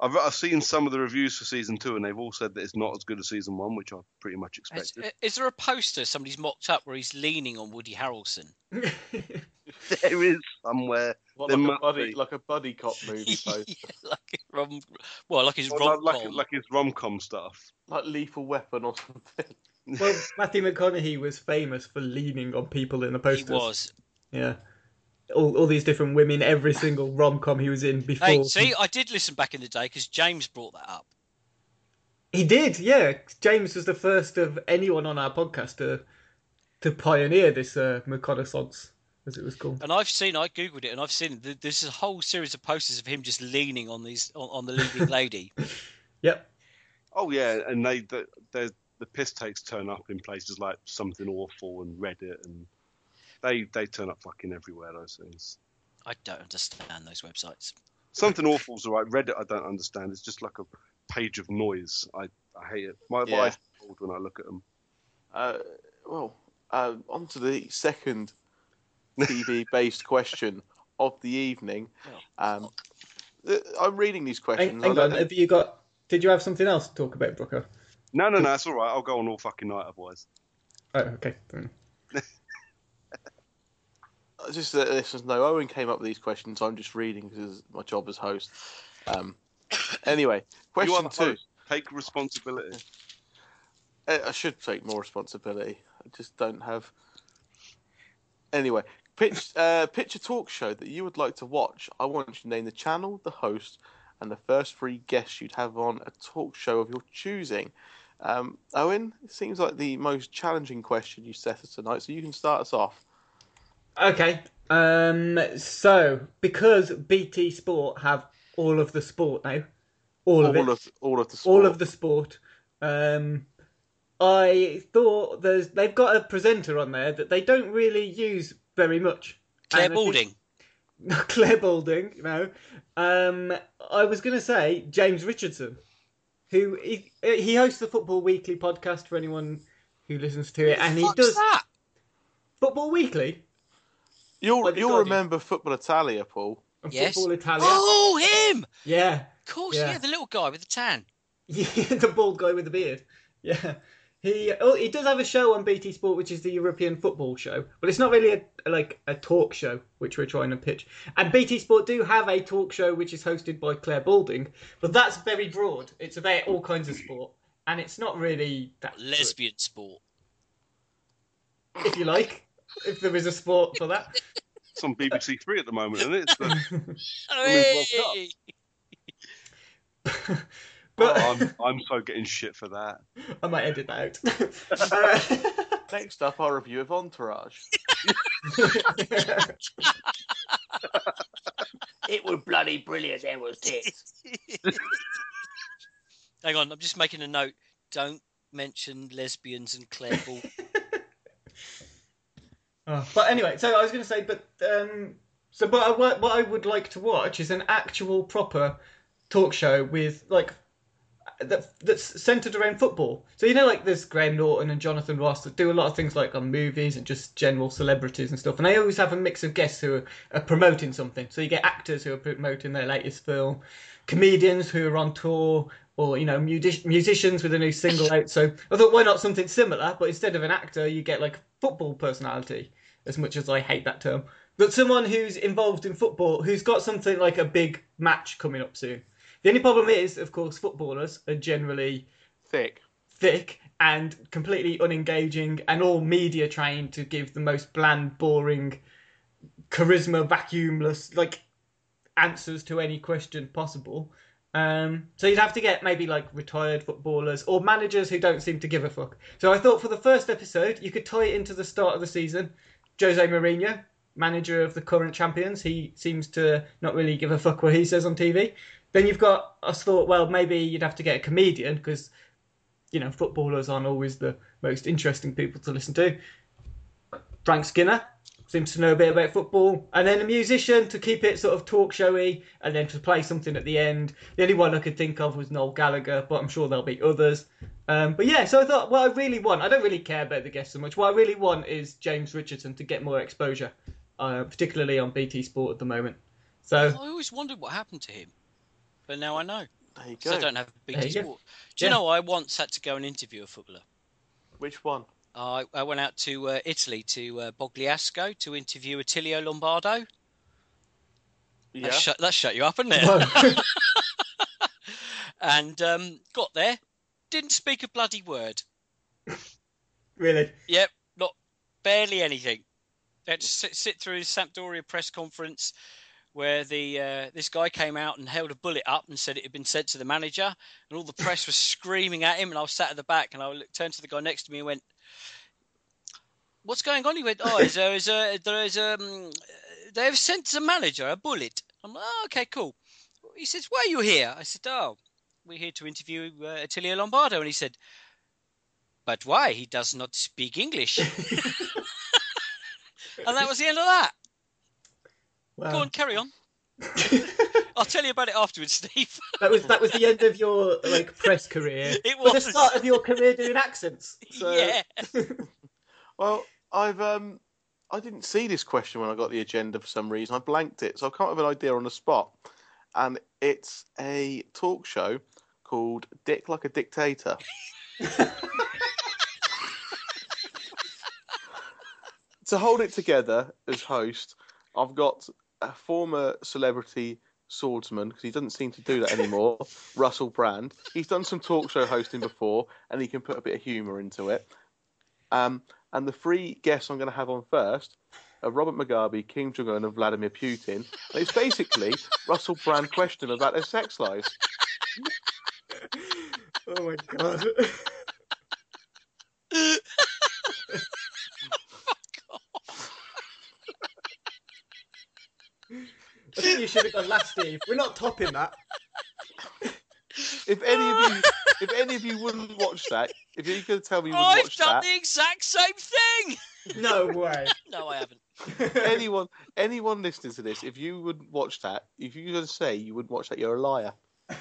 I've I've seen some of the reviews for season two, and they've all said that it's not as good as season one, which I pretty much Is, expected. Uh, is there a poster somebody's mocked up where he's leaning on Woody Harrelson? there is somewhere. What, there like, a buddy, be. like a buddy cop movie poster, like a rom, well, like his Or rom like, like, like his rom com stuff. like Lethal Weapon or something. well, Matthew McConaughey was famous for leaning on people in the He posters. was. Yeah. All, all these different women, every single rom com he was in before. Hey, see, I did listen back in the day because James brought that up. He did, yeah. James was the first of anyone on our podcast to to pioneer this uh, reconnaissance, as it was called. And I've seen, I googled it, and I've seen th- there's a whole series of posters of him just leaning on these on, on the leading lady. Yep. Oh yeah, and they the, the the piss takes turn up in places like something awful and Reddit, and they they turn up fucking everywhere. Those things. I don't understand those websites. Something awful's alright. Reddit I don't understand. It's just like a page of noise. I I hate it. My Yeah. eyes cold when I look at them. Uh, well, uh, on to the second TV-based question of the evening. Um, th- I'm reading these questions. hang I on, have you got? Did you have something else to talk about, Brooker? No, no, no. It's all right. I'll go on all fucking night otherwise. Oh, okay. Just that listeners know, Owen came up with these questions. I'm just reading because it's my job as host. Um, anyway, question two. host. Take responsibility. Uh, I should take more responsibility. I just don't have. Anyway, pitch uh, pitch a talk show that you would like to watch. I want you to name the channel, the host, and the first three guests you'd have on a talk show of your choosing. Um, Owen, it seems like the most challenging question you set us tonight, so you can start us off. Okay. Um. So because BT Sport have all of the sport now, all, of it, all of all of the all sport. of the sport. Um, I thought there's they've got a presenter on there that they don't really use very much. Clare And I think- Balding. Not Clare Balding, no. Um, I was going to say James Richardson, who he, he hosts the Football Weekly podcast for anyone who listens to it, and he does that? Football Weekly. You'll you'll Guardian. remember Football Italia, Paul. and Yes. Football Italia. Oh, him! Yeah, Of course, Yeah. yeah. the little guy with the tan. Yeah, the bald guy with the beard. Yeah. He oh, he does have a show on BT Sport, which is the European football show, but it's not really a like a talk show, which we're trying to pitch. And BT Sport do have a talk show which is hosted by Clare Balding, but that's very broad. It's about all kinds of sport, and it's not really that good, Lesbian sport. if you like, if there is a sport for that. It's on BBC Three at the moment, isn't it? It's the, Hey! But oh, I'm I'm so getting shit for that. I might edit that out. Uh, Next up, our review of Entourage. It was bloody brilliant, it was tits. Hang on, I'm just making a note. Don't mention lesbians and Clare Balding. But anyway, so I was going to say, but um, so but I, what I would like to watch is an actual proper talk show with like that that's centered around football. So you know, like there's Graham Norton and Jonathan Ross that do a lot of things like on movies and just general celebrities and stuff. And they always have a mix of guests who are, are promoting something. So you get actors who are promoting their latest film, comedians who are on tour, or you know, music- musicians with a new single out. So I thought, why not something similar? But instead of an actor, you get like a football personality. As much as I hate that term, but someone who's involved in football, who's got something like a big match coming up soon. The only problem is, of course, footballers are generally Thick. thick and completely unengaging and all media trained to give the most bland, boring, charisma, vacuumless, like answers to any question possible. Um, so you'd have to get maybe like retired footballers or managers who don't seem to give a fuck. So I thought for the first episode, you could tie it into the start of the season. Jose Mourinho, manager of the current champions, he seems to not really give a fuck what he says on TV. Then you've got, I thought, well, maybe you'd have to get a comedian because, you know, footballers aren't always the most interesting people to listen to. Frank Skinner seems to know a bit about football, and then a musician to keep it sort of talk showy, and then to play something at the end. The only one I could think of was Noel Gallagher, but I'm sure there'll be others. Um, but yeah, so I thought what I really want, I don't really care about the guests so much. What I really want is James Richardson to get more exposure, uh, particularly on BT Sport at the moment. So I always wondered what happened to him, but now I know. There you 'Cause I don't have BT you go. Sport. Do you Yeah. know I once had to go and interview a footballer? Which one? I, I went out to uh, Italy to uh, Bogliasco to interview Attilio Lombardo. Yeah. That, shut, that shut you up, isn't it? No. and um, got there, didn't speak a bloody word. really, Yep, not barely anything. They had to sit, sit through the Sampdoria press conference where the uh, this guy came out and held a bullet up and said it had been sent to the manager, and all the press was screaming at him, and I was sat at the back, and I looked- turned to the guy next to me and went, "What's going on?" He went, "Oh, is there is a there is um they've sent the manager a bullet." I'm like, "Oh, okay, cool." He says, "Why are you here?" I said, "Oh, we're here to interview uh, Attilio Lombardo," and he said. But why? He does not speak English. and that was the end of that. wow. Go on, carry on. I'll tell you about it afterwards, Steve. that was that was the end of your like press career. It But was. the start of your career doing accents. So, Yeah. Well, I've um, I didn't see this question when I got the agenda for some reason. I blanked it, so I've come up with an idea on the spot, and it's a talk show called "Dick Like a Dictator." to hold it together as host, I've got a former celebrity swordsman because he doesn't seem to do that anymore. Russell Brand. He's done some talk show hosting before, and he can put a bit of humour into it. Um, and the three guests I'm going to have on first are Robert Mugabe, Kim Jong Un, and Vladimir Putin. And it's basically Russell Brand question about their sex lives. Oh my god. I think you should have gone last, Steve. We're not topping that. If any of you, if any of you wouldn't watch that, if you're going to tell me you wouldn't I've watch done that, the exact same thing. No way. No, I haven't. anyone, anyone listening to this, if you wouldn't watch that, if you're going to say you wouldn't watch that, you're a liar.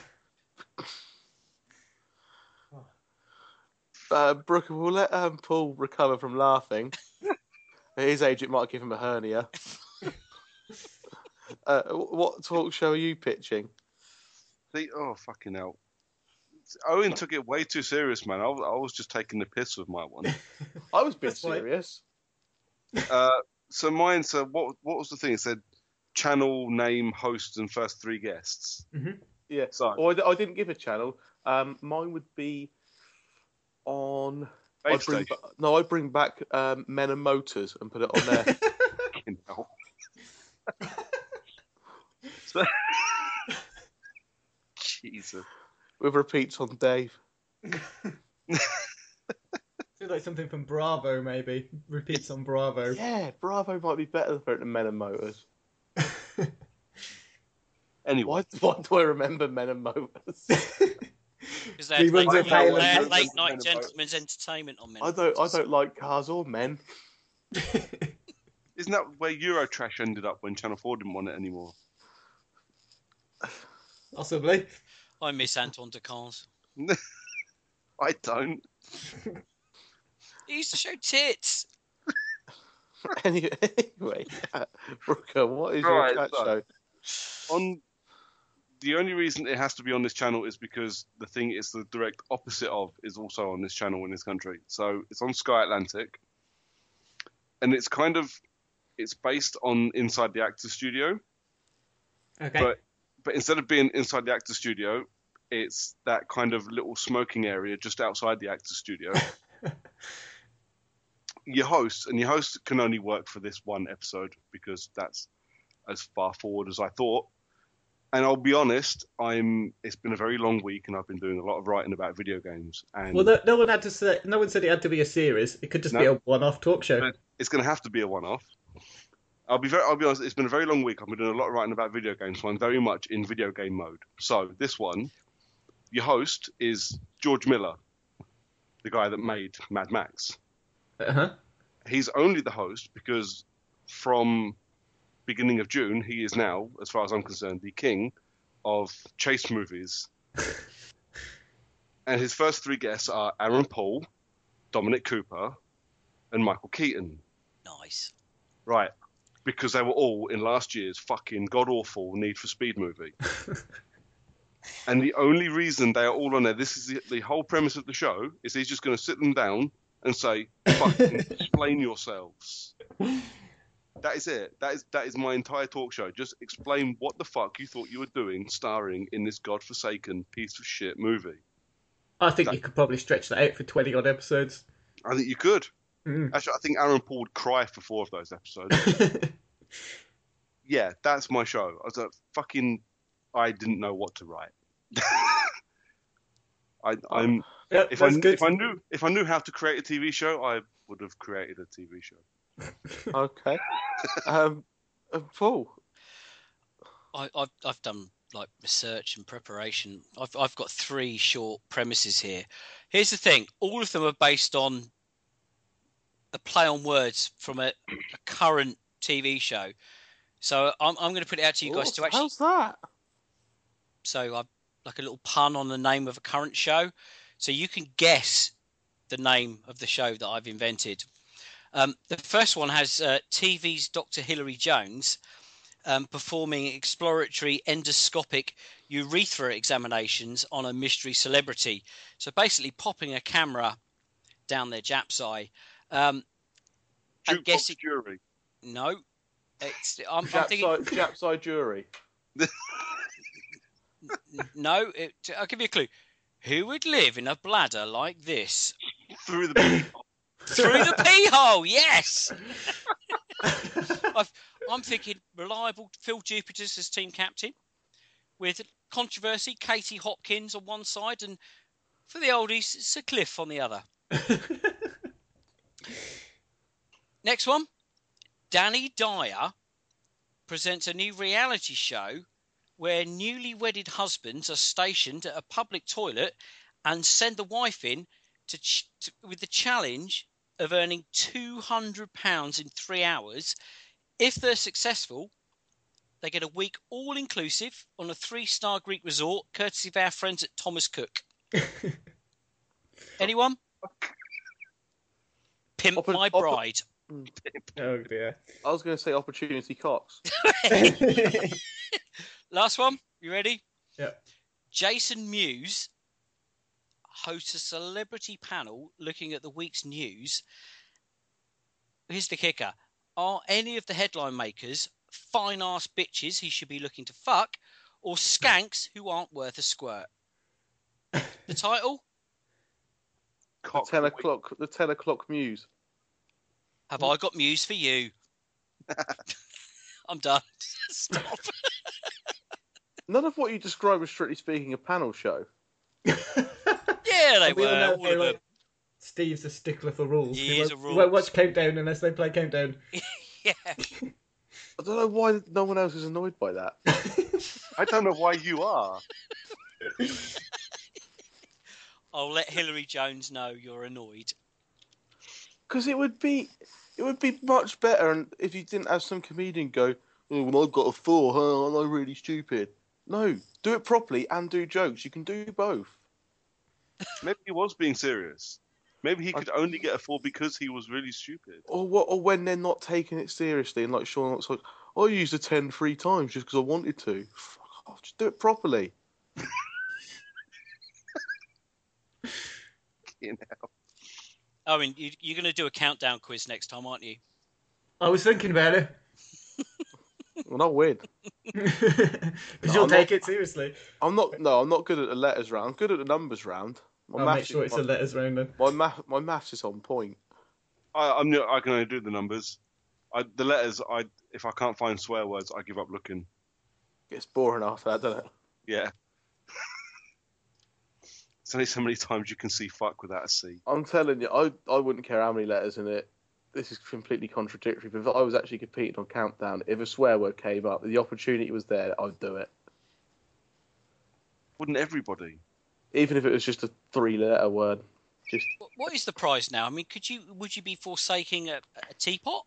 Uh, Brooke, we'll let um, Paul recover from laughing. At his age, it might give him a hernia. uh, what talk show are you pitching? See, oh fucking hell. Owen took it way too serious, man. I was, I was just taking the piss with my one. I was being That's serious. Uh, so mine. So what? What was the thing? It said channel name, host, and first three guests. Yeah. So Or I, d- I didn't give a channel. Um, mine would be on. I bring ba- no, I bring back um, Men and Motors and put it on there. Fucking hell. So- Jesus. With repeats on Dave. Sounds like something from Bravo, maybe. Repeats on Bravo. Yeah, Bravo might be better for it than Men and Motors. Anyway, Why, why do I remember Men and Motors? Because they had late, runs a night- pale they had and- late night gentlemen's entertainment on men. I don't. I don't like cars or men. isn't that where Eurotrash ended up when Channel 4 didn't want it anymore? Possibly. I miss Antoine de Caunes. I don't. He used to show tits. Any- anyway, uh, Brooker, what is Right, your chat so- show? On the only reason it has to be on this channel is because the thing it's the direct opposite of is also on this channel in this country. So it's on Sky Atlantic, and it's kind of it's based on Inside the Actors Studio, Okay. but but instead of being inside the actor Studio, it's that kind of little smoking area just outside the actor Studio. your host and your host can only work for this one episode because that's as far forward as I thought. And I'll be honest, I'm. It's been a very long week, and I've been doing a lot of writing about video games. And well, no, no one had to say. No one said it had to be a series. It could just be a one-off talk show. it's going to have to be a one-off. I'll be very. I'll be honest. It's been a very long week. I've been doing a lot of writing about video games, so I'm very much in video game mode. So this one, your host is George Miller, the guy that made Mad Max. Uh huh. He's only the host because from beginning of June, he is now, as far as I'm concerned, the king of chase movies. and his first three guests are Aaron Paul, Dominic Cooper, and Michael Keaton. Nice. Right. Because they were all in last year's fucking god awful Need for Speed movie. and the only reason they are all on there, this is the, the whole premise of the show, is he's just going to sit them down and say, fucking explain yourselves. That is it. That is that is my entire talk show. Just explain what the fuck you thought you were doing, starring in this godforsaken piece of shit movie. I think you could probably stretch that out for 20 odd episodes. I think you could. Mm. Actually, I think Aaron Paul would cry for four of those episodes. yeah, that's my show. I was like, fucking, I didn't know what to write. I, I'm Yeah, if I if I knew if I knew how to create a TV show, I would have created a TV show. Okay. um, uh, Paul. I, I've I've done like research and preparation. I've I've got three short premises here. Here's the thing: all of them are based on a play on words from a, a current TV show. So I'm I'm going to put it out to you guys What to actually. hell's that? So I like a little pun on the name of a current show, so you can guess the name of the show that I've invented. Um, the first one has uh, TV's Dr. Hilary Jones um, performing exploratory endoscopic urethra examinations on a mystery celebrity. So basically, popping a camera down their Jap's eye. Um, I Jukebox it, jury. no. It's, I'm, I'm thinking side, Jap side jury. no. It, I'll give you a clue. Who would live in a bladder like this? Through the pee Through the pee hole, yes. I've, I'm thinking reliable Phil Jupitus as team captain, with controversy Katie Hopkins on one side, and for the oldies, Sir Cliff on the other. Next one, Danny Dyer presents a new reality show where newly wedded husbands are stationed at a public toilet and send the wife in to, ch- to with the challenge of earning two hundred pounds in three hours. If they're successful, they get a week all inclusive on a three star Greek resort, courtesy of our friends at Thomas Cook. Anyone? Pimp Oppor- my oppor- bride. Mm. Oh dear. I was going to say opportunity Cox. Last one. You ready? Yep. Jason Mewes hosts a celebrity panel looking at the week's news. Here's the kicker. Are any of the headline makers fine ass bitches he should be looking to fuck or skanks who aren't worth a squirt? The title? The cock ten the week. o'clock. The ten o'clock muse. Have I got news for you? I'm done. Stop. None of what you describe was strictly speaking a panel show. Yeah, they We all were. know all they're of like- them. Steve's a stickler for rules. He He is won't, a he rules. won't watch Countdown unless they play Countdown. Yeah. I don't know why no one else is annoyed by that. I don't know why you are. I'll let Hilary Jones know you're annoyed. Because it would be, it would be much better and if you didn't have some comedian go, "Oh, well, I've got a four, huh? Am I really stupid?" No, do it properly and do jokes. You can do both. Maybe he was being serious. Maybe he could only get a four because he was really stupid. Or what? Or when they're not taking it seriously and like Sean looks like, I used a ten three times just because I wanted to. Fuck off, just do it properly. You know? I mean, you, you're going to do a countdown quiz next time, aren't you? I was thinking about it. Well, not weird. Because No, you'll I'm take not- it seriously. I'm not. No, I'm not good at the letters round. I'm good at the numbers round. My I'll maths make sure is it's a letters round then. my math. My maths is on point. I, I'm not- I can only do the numbers. I, the letters, I if I can't find swear words, I give up looking. It's boring after that, doesn't it? Yeah. There's only so many times you can see fuck without a C. I'm telling you, I I wouldn't care how many letters in it. This is completely contradictory. But if I was actually competing on Countdown, if a swear word came up, the opportunity was there, I'd do it. Wouldn't everybody? Even if it was just a three-letter word. Just What is the prize now? I mean, could you would you be forsaking a, a teapot?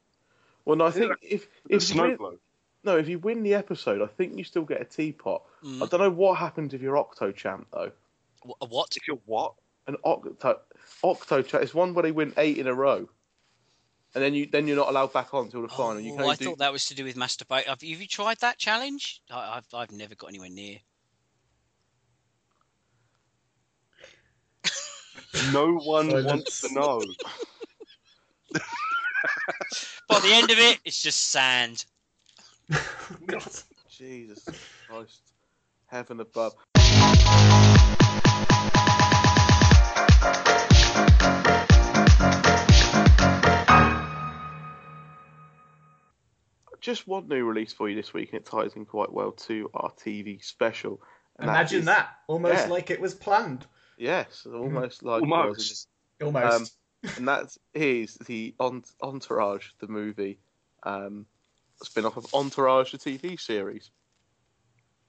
Well, no, I think if if you snow win, globe. no, if you win the episode, I think you still get a teapot. Mm. I don't know what happens if you're Octo Champ though. Wh- A what? If you're what? An Octo Octo Champ is one where they win eight in a row, and then you then you're not allowed back on until the oh, final. you can Oh, only I do, thought that was to do with masturbate. Have you, have you tried that challenge? I, I've I've never got anywhere near. No one Silence. wants to know. By the end of it, it's just sand. God. Jesus Christ, heaven above. Just one new release for you this week, and it ties in quite well to our TV special. and Imagine is- that. Almost yeah. like it was planned. Yes, almost like it was. Almost. Almost. Um, and that is the Ent- Entourage, the movie, um, spin off of Entourage, the TV series,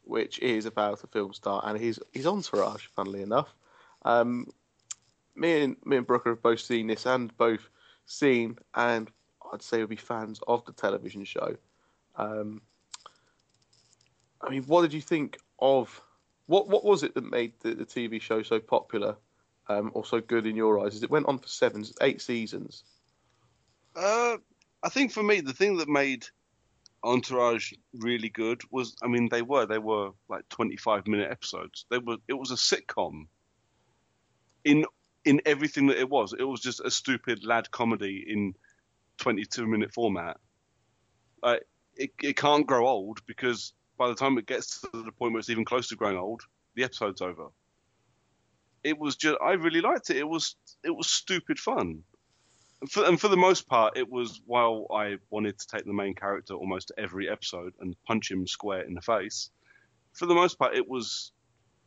which is about a film star and his, his entourage, funnily enough. Um, me and me and Brooker have both seen this and both seen, and I'd say would be fans of the television show. Um, I mean, what did you think of what? What was it that made the, the TV show so popular? um, or so good in your eyes? Is it went on for seven, eight seasons? Uh, I think for me, the thing that made Entourage really good was, I mean, they were they were like 25 minute episodes. They were it was a sitcom. In in everything that it was, it was just a stupid lad comedy in 22 minute format. It it can't grow old because by the time it gets to the point where it's even close to growing old, the episode's over. It was just I really liked it. It was it was stupid fun. And for, and for the most part, it was while I wanted to take the main character almost every episode and punch him square in the face. For the most part, it was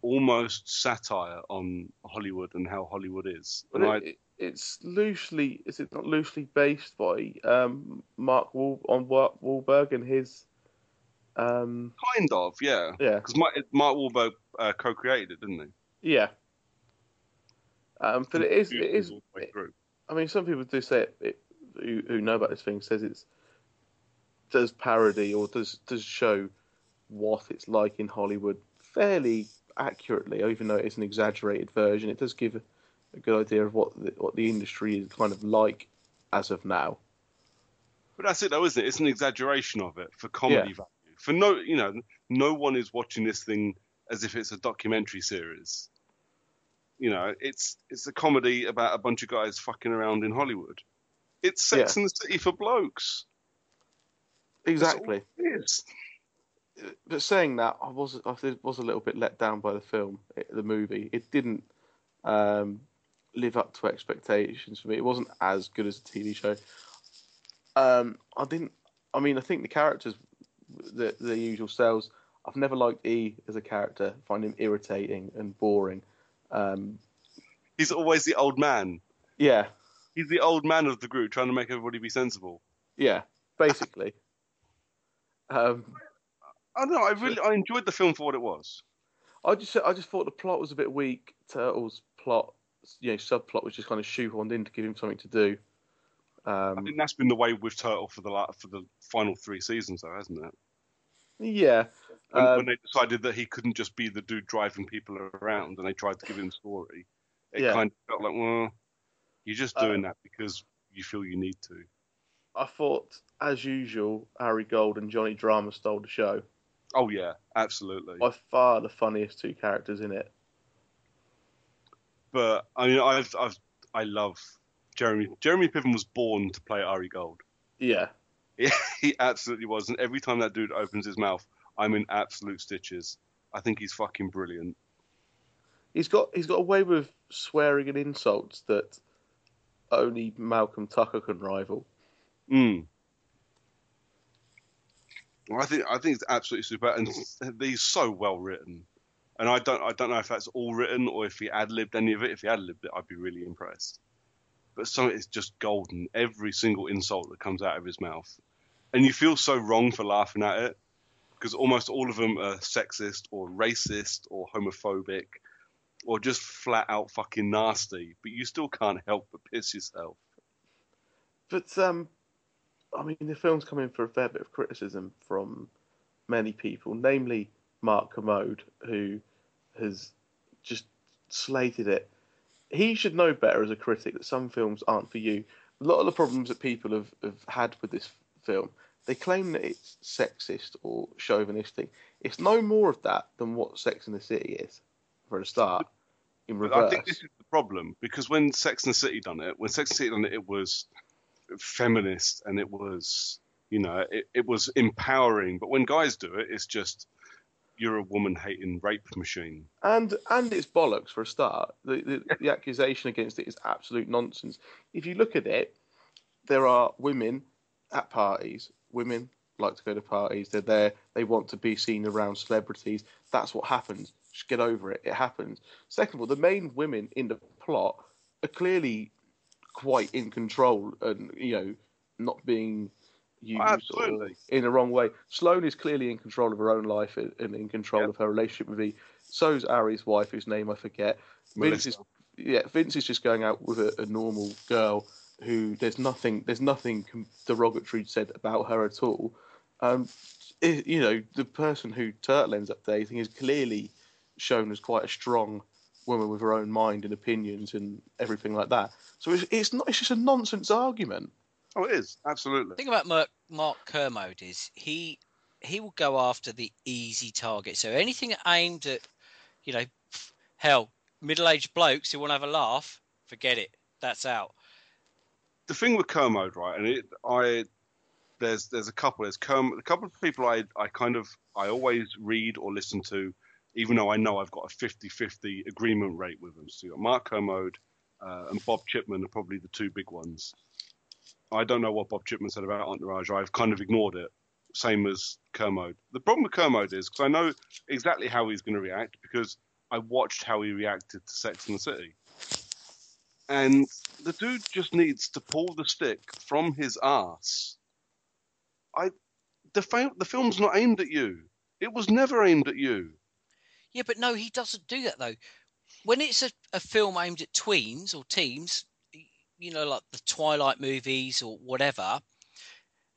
almost satire on Hollywood and how Hollywood is. But I, it, it, it's loosely, is it not loosely based by um, Mark Wahl- on Wa- Wahlberg and his? Um, kind of, yeah. yeah, Because Mark, Mark Wahlberg uh, co-created it, didn't he? yeah. Um, but it is, it is. all the way through. I mean, some people do say it, it who, who know about this thing says it's does parody or does does show what it's like in Hollywood fairly accurately, even though it's an exaggerated version. It does give a, good idea of what the, what the industry is kind of like as of now. But that's it, though, isn't it? It's an exaggeration of it for comedy Yeah. value. For no, you know, no one is watching this thing as if it's a documentary series. You know, it's it's a comedy about a bunch of guys fucking around in Hollywood. It's Sex Yeah. and the City for blokes. Exactly. It is. But saying that, I was I was a little bit let down by the film, it, the movie. It didn't um, live up to expectations for me. It wasn't as good as a TV show. Um, I didn't. I mean, I think the characters, the the usual selves. I've never liked E as a character. I find him irritating and boring. Um, He's always the old man. yeah, He's the old man of the group, trying to make everybody be sensible. yeah, basically. um, I don't know. I really I enjoyed the film for what it was. I just I just thought the plot was a bit weak. Turtles' plot, you know, subplot was just kind of shoehorned in to give him something to do. I Um, think that's been the way with Turtle for the for the final three seasons, though, hasn't it? yeah, When, um, when they decided that he couldn't just be the dude driving people around, and they tried to give him a story, it Yeah. kind of felt like, well, you're just doing that because you feel you need to. I thought, as usual, Ari Gold and Johnny Drama stole the show. Oh yeah, absolutely. By far the funniest two characters in it. But I mean, I've I've I love Jeremy. Jeremy Piven was born to play Ari Gold. Yeah, Yeah, he absolutely was. And every time that dude opens his mouth, I'm in absolute stitches. I think he's fucking brilliant. he's got he's got a way with swearing and insults that only Malcolm Tucker can rival. Mm. I think I think it's absolutely super, and he's so well written. And I don't I don't know if that's all written or if he ad libbed any of it. If he ad libbed it, I'd be really impressed. But some of it is just golden. Every single insult that comes out of his mouth, and you feel so wrong for laughing at it because almost all of them are sexist or racist or homophobic or just flat out fucking nasty. But you still can't help but piss yourself. But um, I mean, the film's come in for a fair bit of criticism from many people, namely Mark Kermode, who has just slated it. He should know better as a critic that some films aren't for you. A lot of the problems that people have, have had with this film, they claim that it's sexist or chauvinistic. It's no more of that than what Sex and the City is, for a start. In reverse, I think this is the problem because when Sex and the City done it, when Sex and the City done it, it was feminist and it was, you know, it, it was empowering. But when guys do it, it's just you're a woman hating rape machine. and and it's bollocks for a start. The, the the accusation against it is absolute nonsense. If you look at it, there are women at parties. Women like to go to parties. They're there. They want to be seen around celebrities. That's what happens. Just get over it. It happens. Second of all, the main women in the plot are clearly quite in control and you know not being used in the wrong way. Sloane is clearly in control of her own life and in control of her relationship with E. So's Ari's wife, whose name I forget. Vince is yeah, Vince is just going out with a, a normal girl who there's nothing there's nothing derogatory said about her at all. Um, i you know, the person who Turtle ends up dating is clearly shown as quite a strong woman with her own mind and opinions and everything like that. So it's, it's not it's just a nonsense argument. Oh, it is absolutely. The thing about Mark, Mark Kermode is he he will go after the easy target. So anything aimed at, you know, hell, middle-aged blokes who want to have a laugh, forget it. That's out. the thing with Kermode, right, and it, I there's there's a couple. There's Kerm, a couple of people I I kind of I always read or listen to, even though I know I've got a 50-50 agreement rate with them. So you got Mark Kermode uh, and Bob Chipman are probably the two big ones. I don't know what Bob Chipman said about Entourage. I've kind of ignored it. Same as Kermode. The problem with Kermode is because I know exactly how he's going to react because I watched how he reacted to Sex and the City. And the dude just needs to pull the stick from his ass. I, the fa- the film's not aimed at you. It was never aimed at you. Yeah, but no, he doesn't do that though. When it's a, a film aimed at tweens or teens, you know, like the Twilight movies or whatever,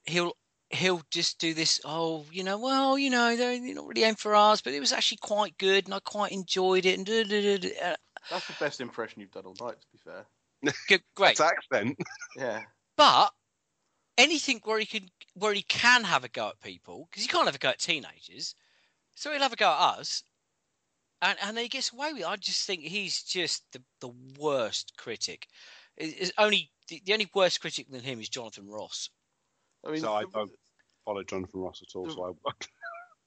he'll he'll just do this. Oh, you know, well, you know, they're they're not really aimed for us, but it was actually quite good, and I quite enjoyed it. And da, da, da, da. Uh, That's the best impression you've done all night, to be fair. good, great. That's accent. Yeah. But anything where he can where he can have a go at people because he can't have a go at teenagers, so he'll have a go at us, and and he gets away with it. I just think he's just the the worst critic. It- It's only the, the only worse critic than him is Jonathan Ross. I mean, so I don't follow Jonathan Ross at all. So I,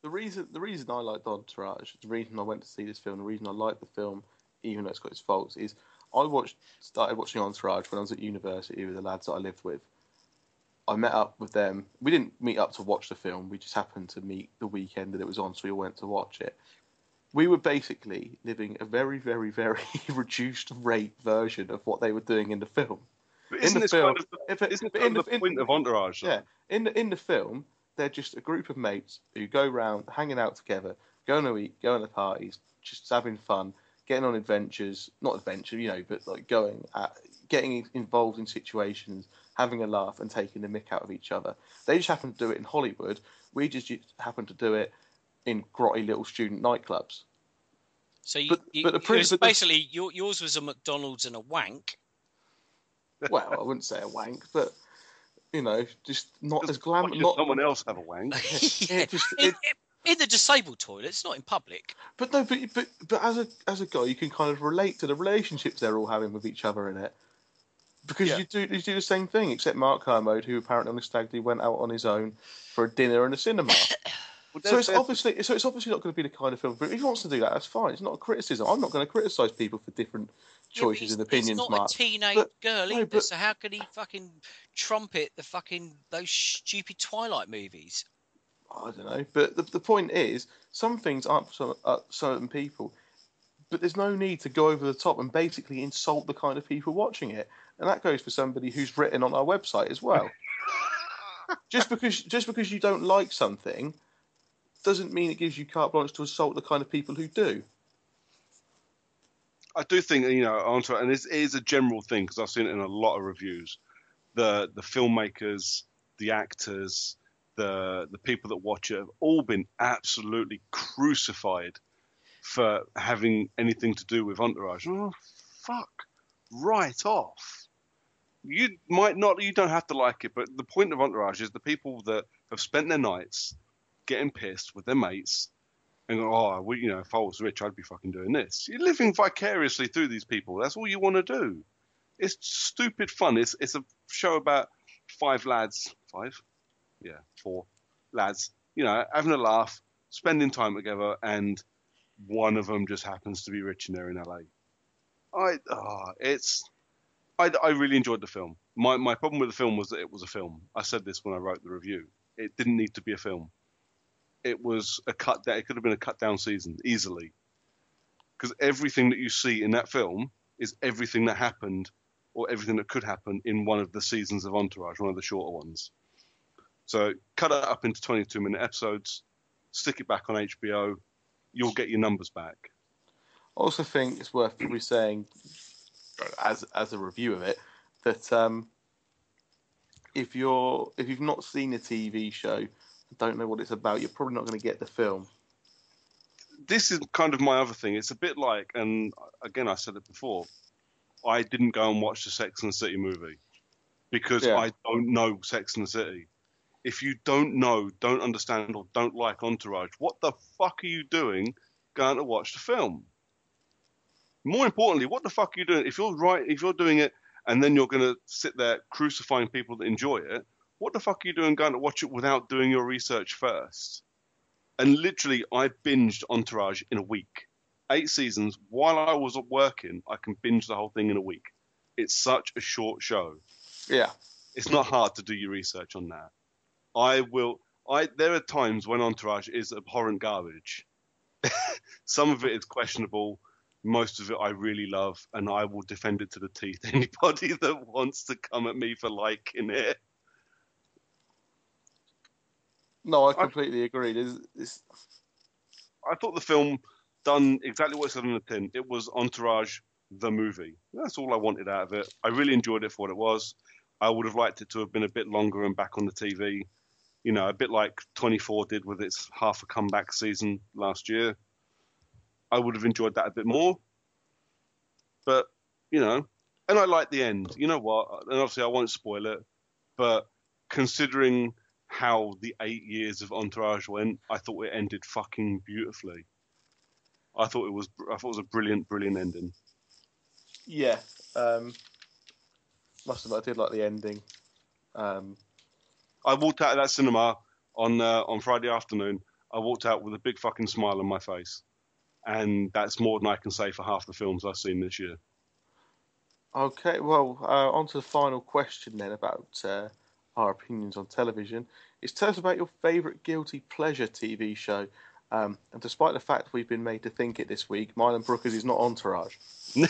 The reason the reason I like liked Entourage, the reason I went to see this film, the reason I like the film, even though it's got its faults, is I watched started watching Entourage when I was at university with the lads that I lived with. I met up with them. We didn't meet up to watch the film. We just happened to meet the weekend that it was on, so we all went to watch it. We were basically living a very, very, very reduced rate version of what they were doing in the film. but In isn't the this film- kind of it- isn't in the- in- point of Entourage? though? Yeah, in the in the film, they're just a group of mates who go round, hanging out together, going to eat, going to parties, just having fun, getting on adventures. Not adventure, you know, but like going at, getting involved in situations, having a laugh, and taking the mick out of each other. They just happen to do it in Hollywood. We just happen to do it in grotty little student nightclubs. So you, But- you, but the it prin- was but the- basically your, yours was a McDonald's and a wank. Well, I wouldn't say a wank, but you know, just not as glam. Watching Not someone else have a wank. Yeah, just in, it, in the disabled toilets, not in public. But no, but but but as a as a guy, you can kind of relate to the relationships they're all having with each other in it, because Yeah. you do you do the same thing. Except Mark Kermode, who apparently on the stag do went out on his own for a dinner and a cinema. Well, so it's obviously so it's obviously not going to be the kind of film. But if he wants to do that, that's fine. It's not a criticism. I'm not going to criticize people for different Yeah, choices he's- and opinions. He's not Mark. a teenage But- girl no, either, but- so how can he fucking trumpet the fucking those stupid Twilight movies? I don't know. But the, the point is, some things aren't for some, uh, certain people. But there's no need to go over the top and basically insult the kind of people watching it. And that goes for somebody who's written on our website as well. just because just because you don't like something doesn't mean it gives you carte blanche to assault the kind of people who do. I do think you know, Entourage, and this is a general thing because I've seen it in a lot of reviews. The the filmmakers the actors, the the people that watch it have all been absolutely crucified for having anything to do with Entourage. Oh, fuck right off. You might not, you don't have to like it, but the point of Entourage is the people that have spent their nights getting pissed with their mates and go, oh, well, you know, if I was rich, I'd be fucking doing this. You're living vicariously through these people. That's all you want to do. It's stupid fun. It's it's a show about five lads, five, yeah, four lads, you know, having a laugh, spending time together, and one of them just happens to be rich and they're in LA. I, oh, it's, I, I really enjoyed the film. My my problem with the film was that it was a film. I said this when I wrote the review. It didn't need to be a film. It was a cut down. It could have been a cut down season easily, because everything that you see in that film is everything that happened or everything that could happen in one of the seasons of Entourage, one of the shorter ones. So cut it up into 22 minute episodes, stick it back on HBO, you'll get your numbers back. I also think it's worth probably saying, as as a review of it, that um, if you're if you've not seen a TV show, don't know what it's about, you're probably not going to get the film. This is kind of my other thing. It's a bit like, and again, I said it before. I didn't go and watch the Sex and the City movie because Yeah. I don't know Sex and the City. If you don't know, don't understand, or don't like Entourage, what the fuck are you doing going to watch the film? More importantly, what the fuck are you doing? If you're right, if you're doing it and then you're going to sit there crucifying people that enjoy it, what the fuck are you doing going to watch it without doing your research first? And literally, I binged Entourage in a week. Eight seasons. While I was working, I can binge the whole thing in a week. It's such a short show. Yeah. It's not hard to do your research on that. I will. I there are times when Entourage is abhorrent garbage. Some of it is questionable. Most of it I really love, and I will defend it to the teeth. Anybody that wants to come at me for liking it, No, I completely agree. There's, it's, I thought the film done exactly what it said on the tin. It was Entourage, the movie. That's all I wanted out of it. I really enjoyed it for what it was. I would have liked it to have been a bit longer and back on the TV. You know, a bit like 24 did with its half a comeback season last year. I would have enjoyed that a bit more. But, you know, and I like the end. You know what? And obviously, I won't spoil it. But considering how the eight years of Entourage went, I thought it ended fucking beautifully. I thought it was I thought it was a brilliant, brilliant ending. yeah. Um, must admit, I did like the ending. Um, I walked out of that cinema on uh, on Friday afternoon. I walked out with a big fucking smile on my face, and that's more than I can say for half the films I've seen this year. Okay, well, uh, on to the final question then about uh, our opinions on television. Is tell us about your favourite guilty pleasure TV show. Um, and despite the fact we've been made to think it this week, mine and Brooker's is not Entourage.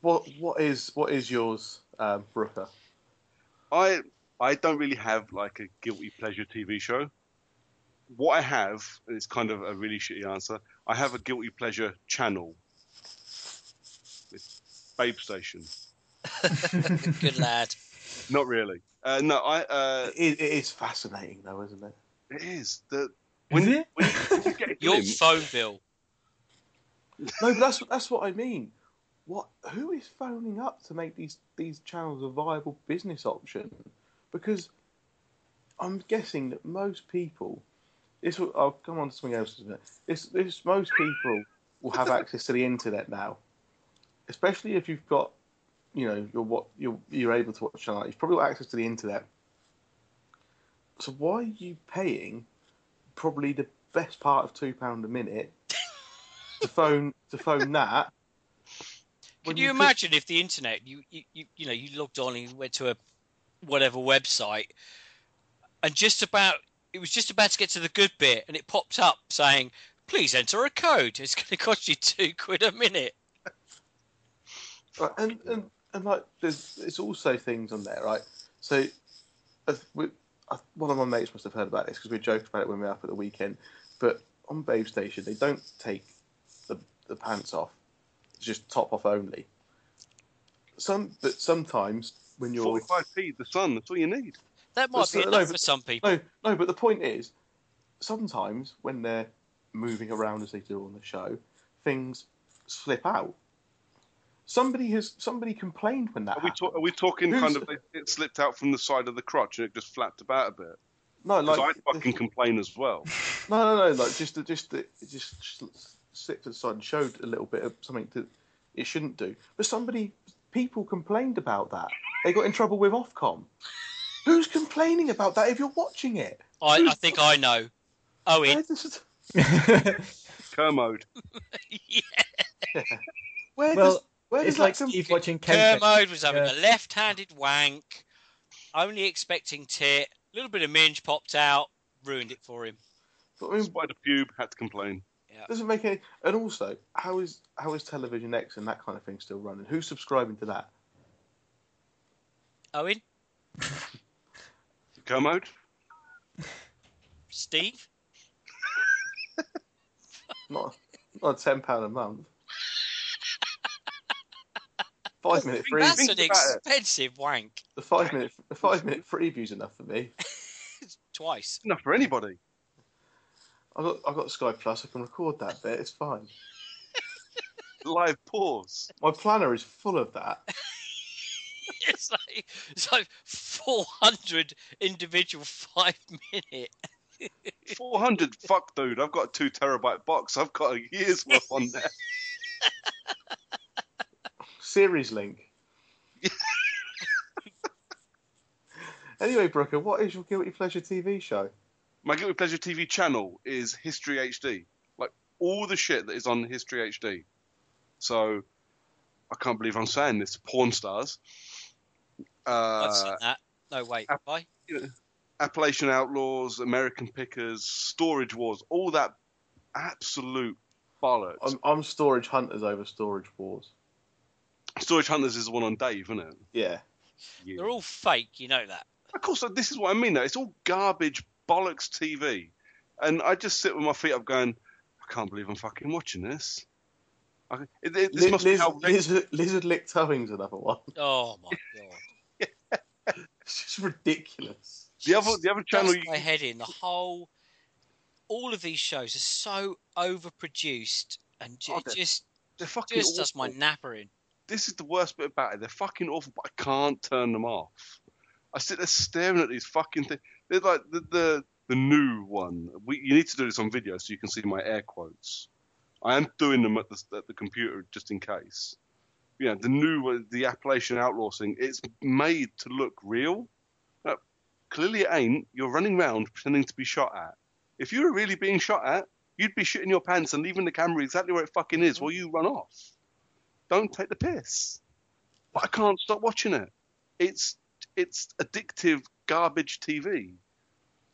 what what is what is yours, um, Brooker? I I don't really have like a guilty pleasure TV show. What I have, and it's kind of a really shitty answer, I have a guilty pleasure channel. It's Babe Station. Good lad. Not really. Uh, no, I. Uh, It, it is fascinating though, isn't it? it is the when, it? when, when you get Your glimpse- phone bill. No, but that's that's what I mean. What? Who is phoning up to make these these channels a viable business option? Because I'm guessing that most people. This will, I'll come on to something else. Isn't it? This this most people will have access to the internet now, especially if you've got, you know, you're what you're you're able to watch channel. You've probably got access to the internet. So why are you paying probably the best part of two pound a minute to phone to phone that? Can you could- imagine if the internet, you, you, you, you know, you logged on and you went to a whatever website, and just about it was just about to get to the good bit, and it popped up saying, "Please enter a code. It's going to cost you two quid a minute." And, and and like there's there's also things on there, right? So, as we, uh, one of my mates must have heard about this because we joked about it when we were up at the weekend. But on Babe Station, they don't take the the pants off; it's just top off only. some, but sometimes when you're 45p, the sun, that's all you need. That might be But- enough no, for but- some people. No, no, but the point is, sometimes when they're moving around as they do on the show, things slip out. Somebody has somebody complained when that Are we, happened. talk, are we talking Who's- kind of it, it slipped out from the side of the crotch and it just flapped about a bit? No, Because like I fucking complain as well. no, no, no, like just just it just slipped to the side and showed a little bit of something that it shouldn't do. But somebody, people complained about that. They got in trouble with Ofcom. Who's complaining about that if you're watching it? I, I think I know. Owen. Where does, Kermode. Yeah Where well, does, where it's that like com- Steve watching Ken. Kermode was having Yeah. a left-handed wank, only expecting tit. A little bit of minge popped out, ruined it for him. I mean, Spider pube had to complain. Doesn't make any. And also, how is how is Television X and that kind of thing still running? Who's subscribing to that? Owen, Kermode? Steve, Not not ten pound a month. Five minute free. that's an about it. expensive wank. The five minute the five minute freeview's enough for me. Twice. Enough for anybody. I got I got Sky Plus. I can record that bit. It's fine. Live pause. My planner is full of that. it's like it's like four hundred individual five minute. 400, fuck, dude. I've got a two terabyte box. I've got a year's worth on there. Series link. anyway, Brooker, what is your guilty pleasure TV show? My Guilty Pleasure TV channel is History HD. Like all the shit that is on History HD. So I can't believe I'm saying this. Porn stars. I've Uh, seen that. No wait, have I? Appalachian Outlaws, American Pickers, Storage Wars, all that absolute bollocks. I'm, I'm Storage Hunters over Storage Wars. Storage Hunters is the one on Dave, isn't it? Yeah. They're all fake, you know that. Of course, this is what I mean. Though it's all garbage bollocks TV, and I just sit with my feet up, going, I can't believe I'm fucking watching this. I, it, it, this Liz, must be Liz, how Lizard, Lizard Lick Towing's another one. Oh my god. It's just ridiculous. the other the other channel. You, my head in. The whole, all of these shows are so overproduced and oh, ju- Oh, it they're- just they're fucking just does my awful. napper in. This is the worst bit about it. They're fucking awful, but I can't turn them off. I sit there staring at these fucking things. They're like the the, the new one. We, you need to do this on video so you can see my air quotes. I am doing them at the at the computer just in case. Yeah, the new the Appalachian Outlaw thing. It's made to look real. Uh, clearly, it ain't. You're running around pretending to be shot at. If you were really being shot at, you'd be shitting your pants and leaving the camera exactly where it fucking is while you run off. Don't take the piss. But I can't stop watching it. It's it's addictive garbage TV.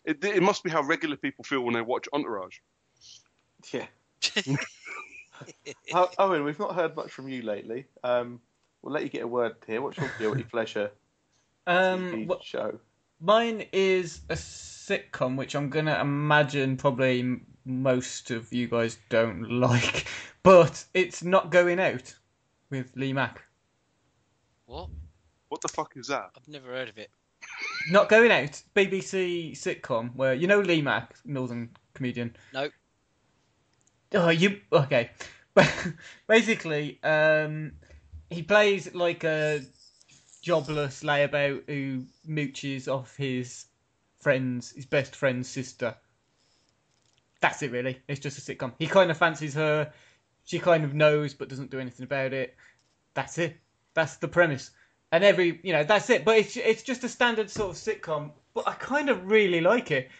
It, it must be how regular people feel when they watch Entourage. Yeah. Oh, Owen, we've not heard much from you lately. Um, we'll let you get a word here. What's your guilty pleasure Um, TV wh- show? Mine is a sitcom, which I'm gonna imagine probably most of you guys don't like, but it's not going out with Lee Mack. What? What the fuck is that? I've never heard of it. Not going out. BBC sitcom where you know Lee Mack, Northern comedian. No. Oh, you okay? Basically, um, he plays like a jobless layabout who mooches off his friend's, his best friend's sister. That's it, really. It's just a sitcom. He kind of fancies her. She kind of knows, but doesn't do anything about it. That's it. That's the premise. And every, you know, that's it. But it's it's just a standard sort of sitcom. But I kind of really like it,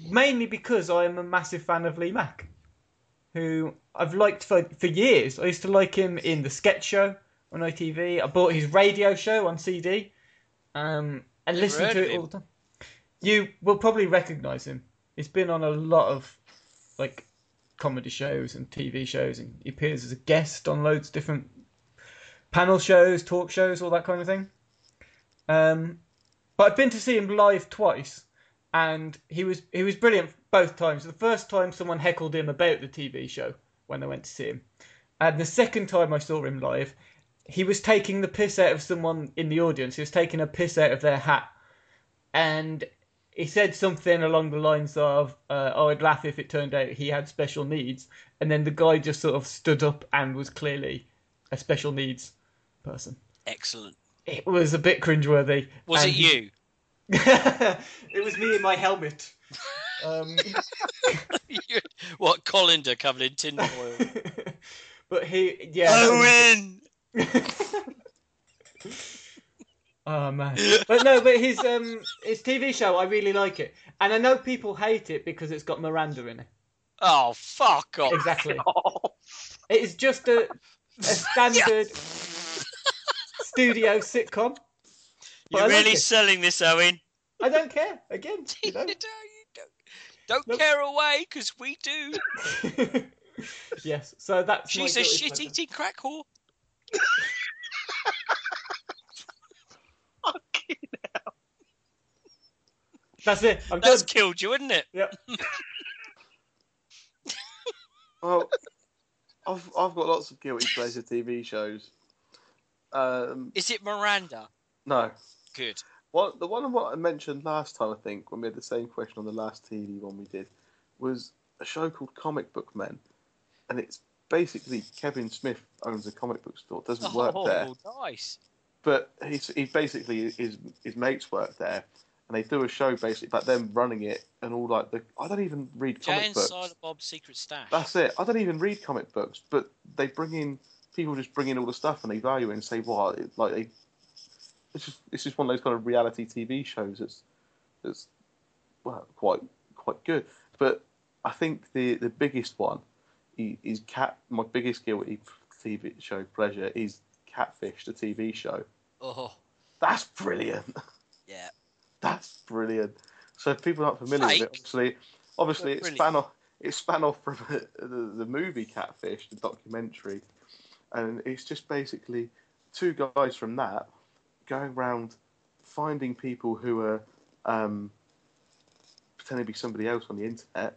mainly because I am a massive fan of Lee Mack who I've liked for for years. I used to like him in the sketch show on ITV. I bought his radio show on CD, um, and listened to it all the time. You will probably recognise him. He's been on a lot of like comedy shows and TV shows, and he appears as a guest on loads of different panel shows, talk shows, all that kind of thing. Um, but I've been to see him live twice, and he was he was brilliant both times. The first time someone heckled him about the TV show when I went to see him, and the second time I saw him live, he was taking the piss out of someone in the audience. He was taking a piss out of their hat, and he said something along the lines of, uh, "Oh, I'd laugh if it turned out he had special needs." And then the guy just sort of stood up and was clearly a special needs person. Excellent. It was a bit cringeworthy. Was and it you? it was me in my helmet. Um, what colander covered in tin foil? but he, yeah. Owen. Oh man, but no, but his um his TV show, I really like it, and I know people hate it because it's got Miranda in it. Oh fuck off! Exactly. It is just a a standard studio sitcom. You're like really it. selling this, Owen. I don't care. Again, you know. Don't care away, because we do. yes. So that's She's a shit-eating crack whore. That's it. I'm That's done. killed you, isn't it? Yep. Well, I've I've got lots of guilty pleasure TV shows. Um, Is it Miranda? no, Good. What the one what I mentioned last time, I think, when we had the same question on the last TV one we did, was a show called Comic Book Men, and it's basically Kevin Smith owns a comic book store, doesn't work oh, there, nice. But he's he's basically his his mates work there, and they do a show basically about them running it and all like the I don't even read Jay comic and books. Silent Bob's Secret Stash. That's it. I don't even read comic books, but they bring in people just bring in all the stuff and they value it and say, "Well, it, like they." It's just it's just one of those kind of reality TV shows that's that's well quite quite good. But I think the the biggest one is cat. My biggest guilty TV show pleasure is Catfish, the TV show. Oh, That's brilliant. yeah. That's brilliant. So if people aren't familiar with it, obviously, obviously it span off. It span off from the, the movie Catfish, the documentary, and it's just basically two guys from that going around finding people who are um, pretending to be somebody else on the internet,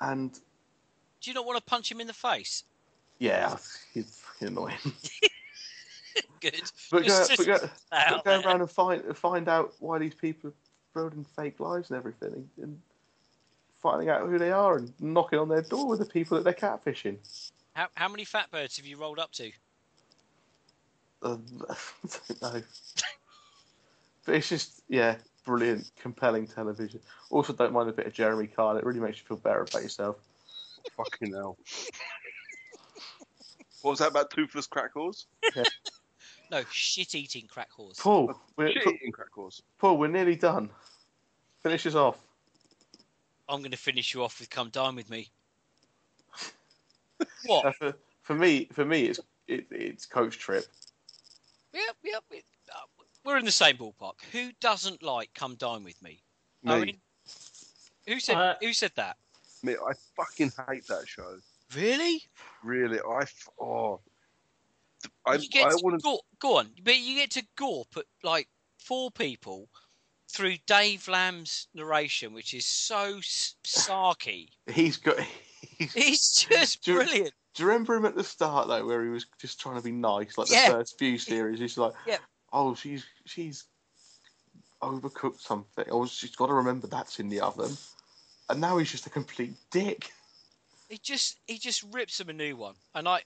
and Do you not want to punch him in the face? yeah, he's annoying. Good. But go, but go, but go around and find find out why these people are building fake lives and everything, and, and finding out who they are and knocking on their door with the people that they're catfishing. How, how many fat birds have you rolled up to? Um, I don't know. but it's just yeah, brilliant, compelling television. Also, don't mind a bit of Jeremy Kyle. It really makes you feel better about yourself. Fucking hell. what was that about toothless crackles? whores? No, shit eating crack horse. Paul, we're, Shit eating crack whores. Paul, we're nearly done. Finish us off. I'm going to finish you off with "Come Dine with Me." What? Uh, for, for me, for me, it's it, it's Coach Trip. Yep, yep. it- uh, we're in the same ballpark. Who doesn't like "Come Dine with Me"? Me. Owen? Who said? Uh, who said that? Mate, I fucking hate that show. Really? Really, I oh, I you get I to want to. go, on, but you get to gorp at like four people through Dave Lamb's narration, which is so sarky. He's got. He's, He's just Do brilliant. Do you remember him at the start though, where he was just trying to be nice, like the Yeah. first few series? He's like, Yeah. "Oh, she's she's overcooked something. Oh, she's got to remember that's in the oven." And now he's just a complete dick. He just he just rips him a new one. And I,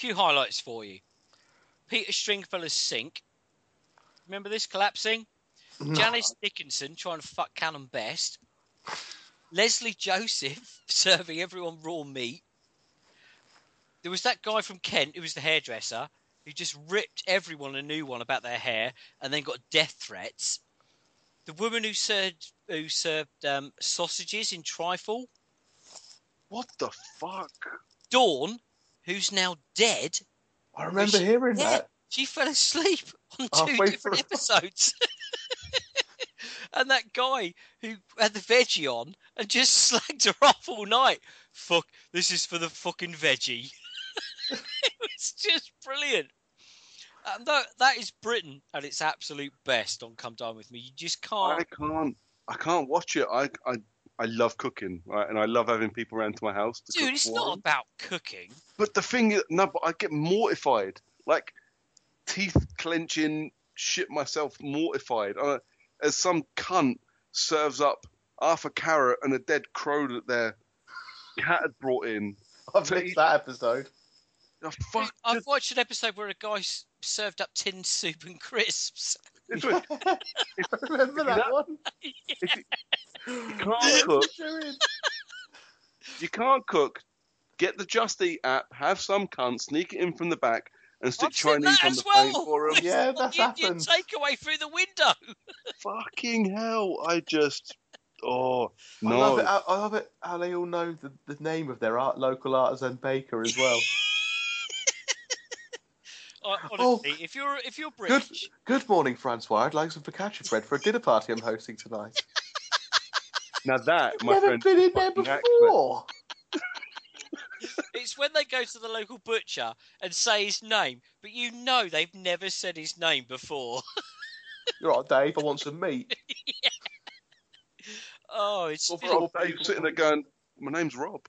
few highlights for you. Peter Stringfellow's sink. Remember this collapsing? No. Janice Dickinson trying to fuck Callum Best. Lesley Joseph serving everyone raw meat. There was that guy from Kent who was the hairdresser who just ripped everyone a new one about their hair and then got death threats. The woman who served who served um, sausages in trifle. What the fuck? Dawn, who's now dead. I remember She- hearing yeah, that. She fell asleep on two Halfway different through. episodes. and that guy who had the veggie on and just slagged her off all night. Fuck, this is for the fucking veggie. it was just brilliant. And that, that is Britain at its absolute best on Come Dine With Me. You just can't. I can't. I can't watch it. I I I love cooking, right? And I love having people around to my house. To Dude, cook it's for not about cooking. But the thing is, no, but I get mortified like teeth clenching, shit myself mortified. Uh, as some cunt serves up half a carrot and a dead crow that their cat had brought in. I've missed that episode. Oh, fuck. I've watched an episode where a guy served up tin soup and crisps. This was- Remember that one? you can't cook. You can't cook. Get the Just Eat app, have some cunt sneak it in from the back, and stick I've seen Chinese that on as the plate well. for him. With Yeah, that's Indian happened. takeaway through the window. Fucking hell! I just, oh no. I love it. How, I love it how they all know the, the name of their art, local artisan baker as well. Uh, Oh. if you're if you're good, British, good morning, Francois. I'd like some focaccia bread for a dinner party I'm hosting tonight. Now that, my Never friend, been in there before. it's when they go to the local butcher and say his name, but you know they've never said his name before. You're right, Dave. I want some meat. oh, it's Well, just- Dave sitting there going, "My name's Rob."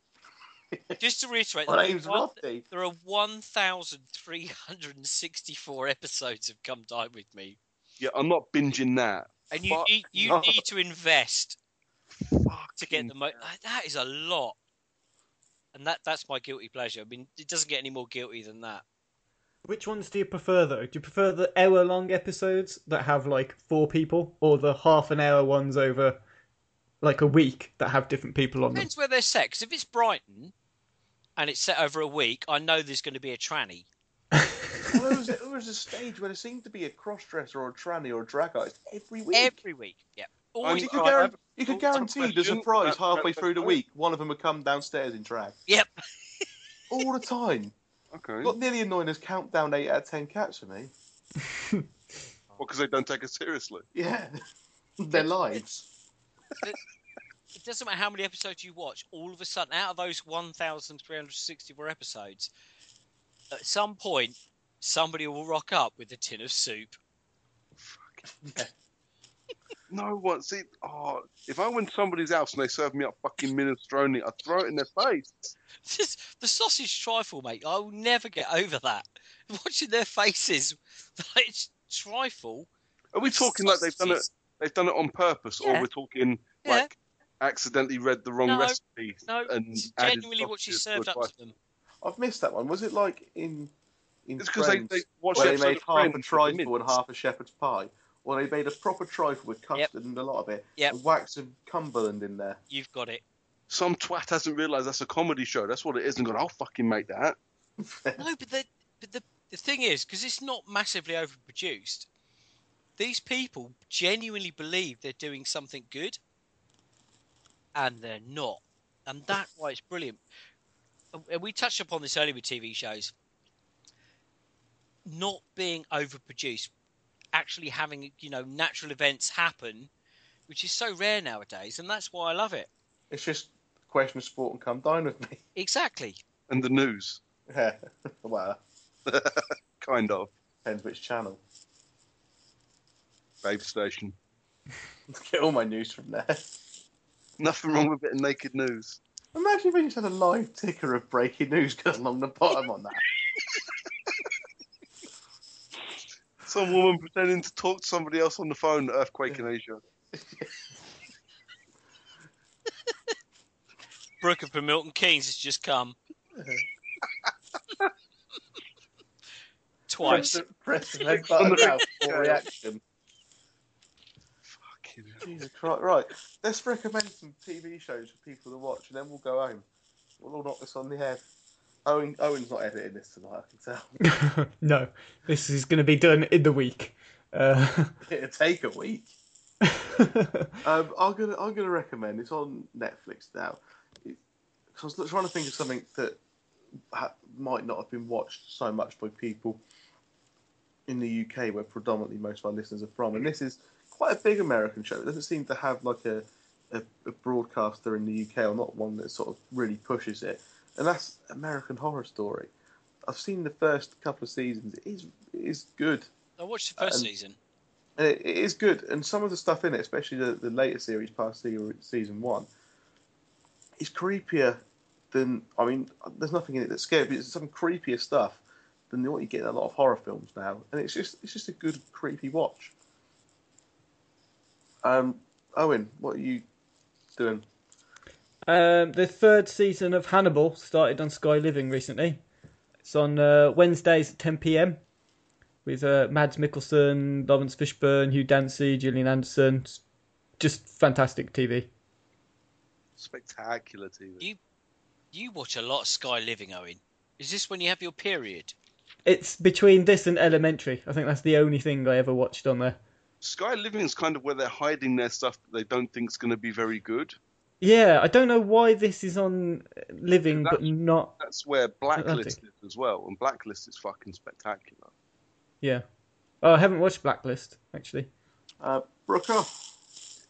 Just to reiterate. My there are name's one- Rodney. There are 1,364 episodes of Come Dine with Me, Yeah, I'm not binging that. and you Fuck need, you no. need to invest to get the most. That is a lot, and that that's my guilty pleasure. I mean, it doesn't get any more guilty than that. Which ones do you prefer though? Do you prefer the hour long episodes that have like four people, or the half an hour ones over like a week that have different people on them? Depends where they're set. 'cause if it's Brighton and it's set over a week, I know there's going to be a tranny. Well, there, was a, there was a stage where there seemed to be a cross-dresser or a tranny or a drag artist every week. Every week, yeah. Oh, and Always, you could, I guarantee, have- you could I have a guarantee the surprise uh, halfway about- through the uh, week. One of them would come downstairs in drag yep. all the time. Okay. Not nearly annoying as countdown eight out of ten cats for me. Well, because they don't take it seriously. Yeah, their lives. It doesn't matter how many episodes you watch. All of a sudden, out of those 1,364 episodes, at some point, somebody will rock up with a tin of soup. No one. See, oh, if I went to somebody's house and they served me up fucking minestrone, I'd throw it in their face. Just the sausage trifle, mate. I will never get over that. Watching their faces, like it's trifle. Are we talking like they've done it? They've done it on purpose, or we're talking Yeah. like accidentally read the wrong No, recipe No, and it's added genuinely what she served up to them. I've missed that one. Was it like in in It's because they, they watched where the they made half a Friends with trifle and half a shepherd's pie, or they made a proper trifle with custard and a lot of it, Yep. and wax of Cumberland in there. You've got it. Some twat hasn't realised that's a comedy show. That's what it is, and gone, I'll fucking make that. No, but the but the the thing is, because it's not massively overproduced, these people genuinely believe they're doing something good, and they're not, and that's why it's brilliant. And- And we touched upon this earlier with TV shows. Not being overproduced, actually having you know natural events happen, which is so rare nowadays, and that's why I love it. It's just a question of sport and come dine with me. Exactly. And the news, Yeah, well, kind of. depends which channel. Babe Station. Get all my news from there. Nothing wrong with a bit of naked news. Imagine if we just had a live ticker of breaking news going along the bottom on that. Some woman pretending to talk to somebody else on the phone. Earthquake in Asia. Brooker from Milton Keynes has just come. Twice. Press the red button now for reaction. Jesus Christ. Right, let's recommend some TV shows for people to watch, and then we'll go home. We'll all knock this on the head. Owen, Owen's not editing this tonight, I can tell. no, this is going to be done in the week. Uh, It'll take a week. um, I'm gonna I'm gonna recommend. It's on Netflix now. It, 'cause I was trying to think of something that ha- might not have been watched so much by people in the UK, where predominantly most of our listeners are from. And this is quite a big American show. It doesn't seem to have like a a, a broadcaster in the UK, or not one that sort of really pushes it. And that's American Horror Story. I've seen the first couple of seasons. It is it is good. I watched the first And- season. And it, it is good, and some of the stuff in it, especially the, the later series past se- season one, is creepier than. I mean, there's nothing in it that's scary, but it's some creepier stuff than what you get in a lot of horror films now, and it's just it's just a good creepy watch. Um, Owen, what are you doing? Um, the third season of Hannibal started on Sky Living recently. It's on uh, Wednesdays at 10 p.m. with uh, Mads Mikkelsen, Laurence Fishburne, Hugh Dancy, Gillian Anderson. It's just fantastic TV. Spectacular TV. You you watch a lot of Sky Living, Owen. Is this when you have your period? It's between this and Elementary. I think that's the only thing I ever watched on there. Sky Living is kind of where they're hiding their stuff that they don't think is going to be very good. Yeah, I don't know why this is on Living, but That's- not. That's where Blacklist Atlantic. is as well, and Blacklist is fucking spectacular. Yeah. Oh, I haven't watched Blacklist actually. Uh, Brooker.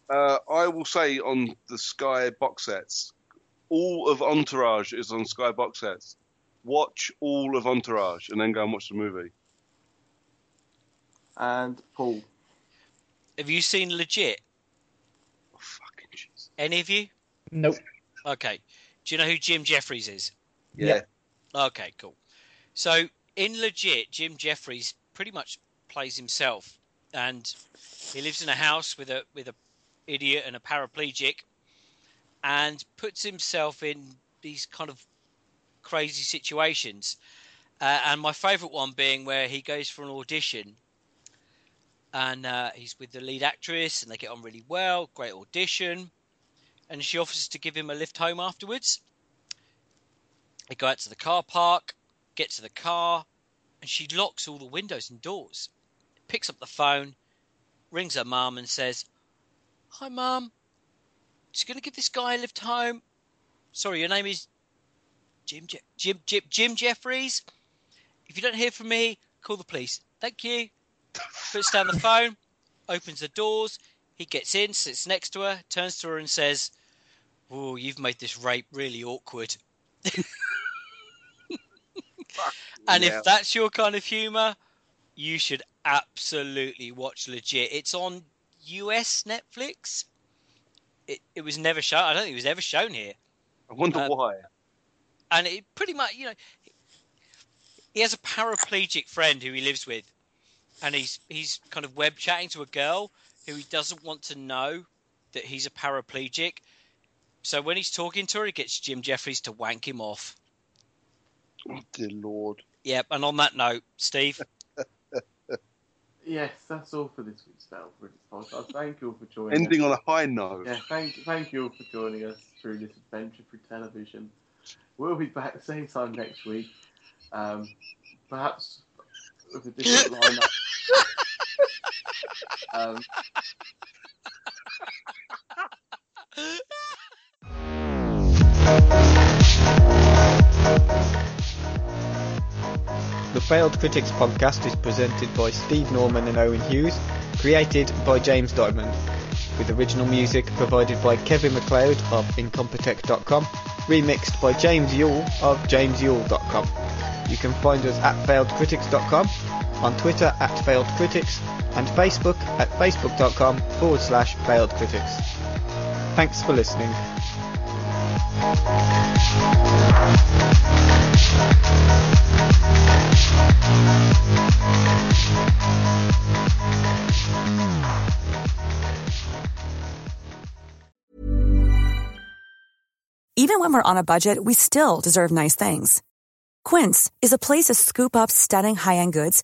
Uh, I will say on the Sky box sets, all of Entourage is on Sky box sets. Watch all of Entourage and then go and watch the movie. And Paul. Have you seen Legit? Oh, fucking jeez. Any of you? Nope. Okay. Do you know who Jim Jefferies is? Yeah. Okay, cool. So in Legit, Jim Jefferies pretty much plays himself, and he lives in a house with a with a idiot and a paraplegic, and puts himself in these kind of crazy situations. Uh, and my favourite one being where he goes for an audition, and uh, he's with the lead actress, and they get on really well. Great audition, and she offers to give him a lift home afterwards. They go out to the car park, get to the car, and she locks all the windows and doors. Picks up the phone, rings her mum, and says, Hi, mum. Just going to give this guy a lift home. Sorry, your name is Jim, Je- Jim, Jim, Jim Jefferies. If you don't hear from me, call the police. Thank you. Puts down the phone, opens the doors. He gets in, sits next to her, turns to her, and says, Oh, you've made this rape really awkward. And Yeah. if that's your kind of humour, you should absolutely watch Legit. It's on US Netflix. It, it was never shown. I don't think it was ever shown here. I wonder Um, why. And it pretty much, you know, he has a paraplegic friend who he lives with, and he's he's kind of web chatting to a girl who he doesn't want to know that he's a paraplegic. So when he's talking to her, he gets Jim Jefferies to wank him off. Oh, dear Lord. Yep. And on that note, Steve, Yes, that's all for this week's Failed Critics podcast. Thank you all for joining us. Ending us. on a high note. Yeah, thank, thank you all for joining us through this adventure through television. We'll be back the same time next week, um, perhaps with a different lineup. um, The Failed Critics podcast is presented by Steve Norman and Owen Hughes, created by James Diamond, with original music provided by Kevin MacLeod of Incompetech.com, remixed by James Yule of JamesYule.com. You can find us at FailedCritics.com, on Twitter at FailedCritics, and Facebook at Facebook.com forward slash FailedCritics. Thanks for listening. Even when we're on a budget, we still deserve nice things. Quince is a place to scoop up stunning high-end goods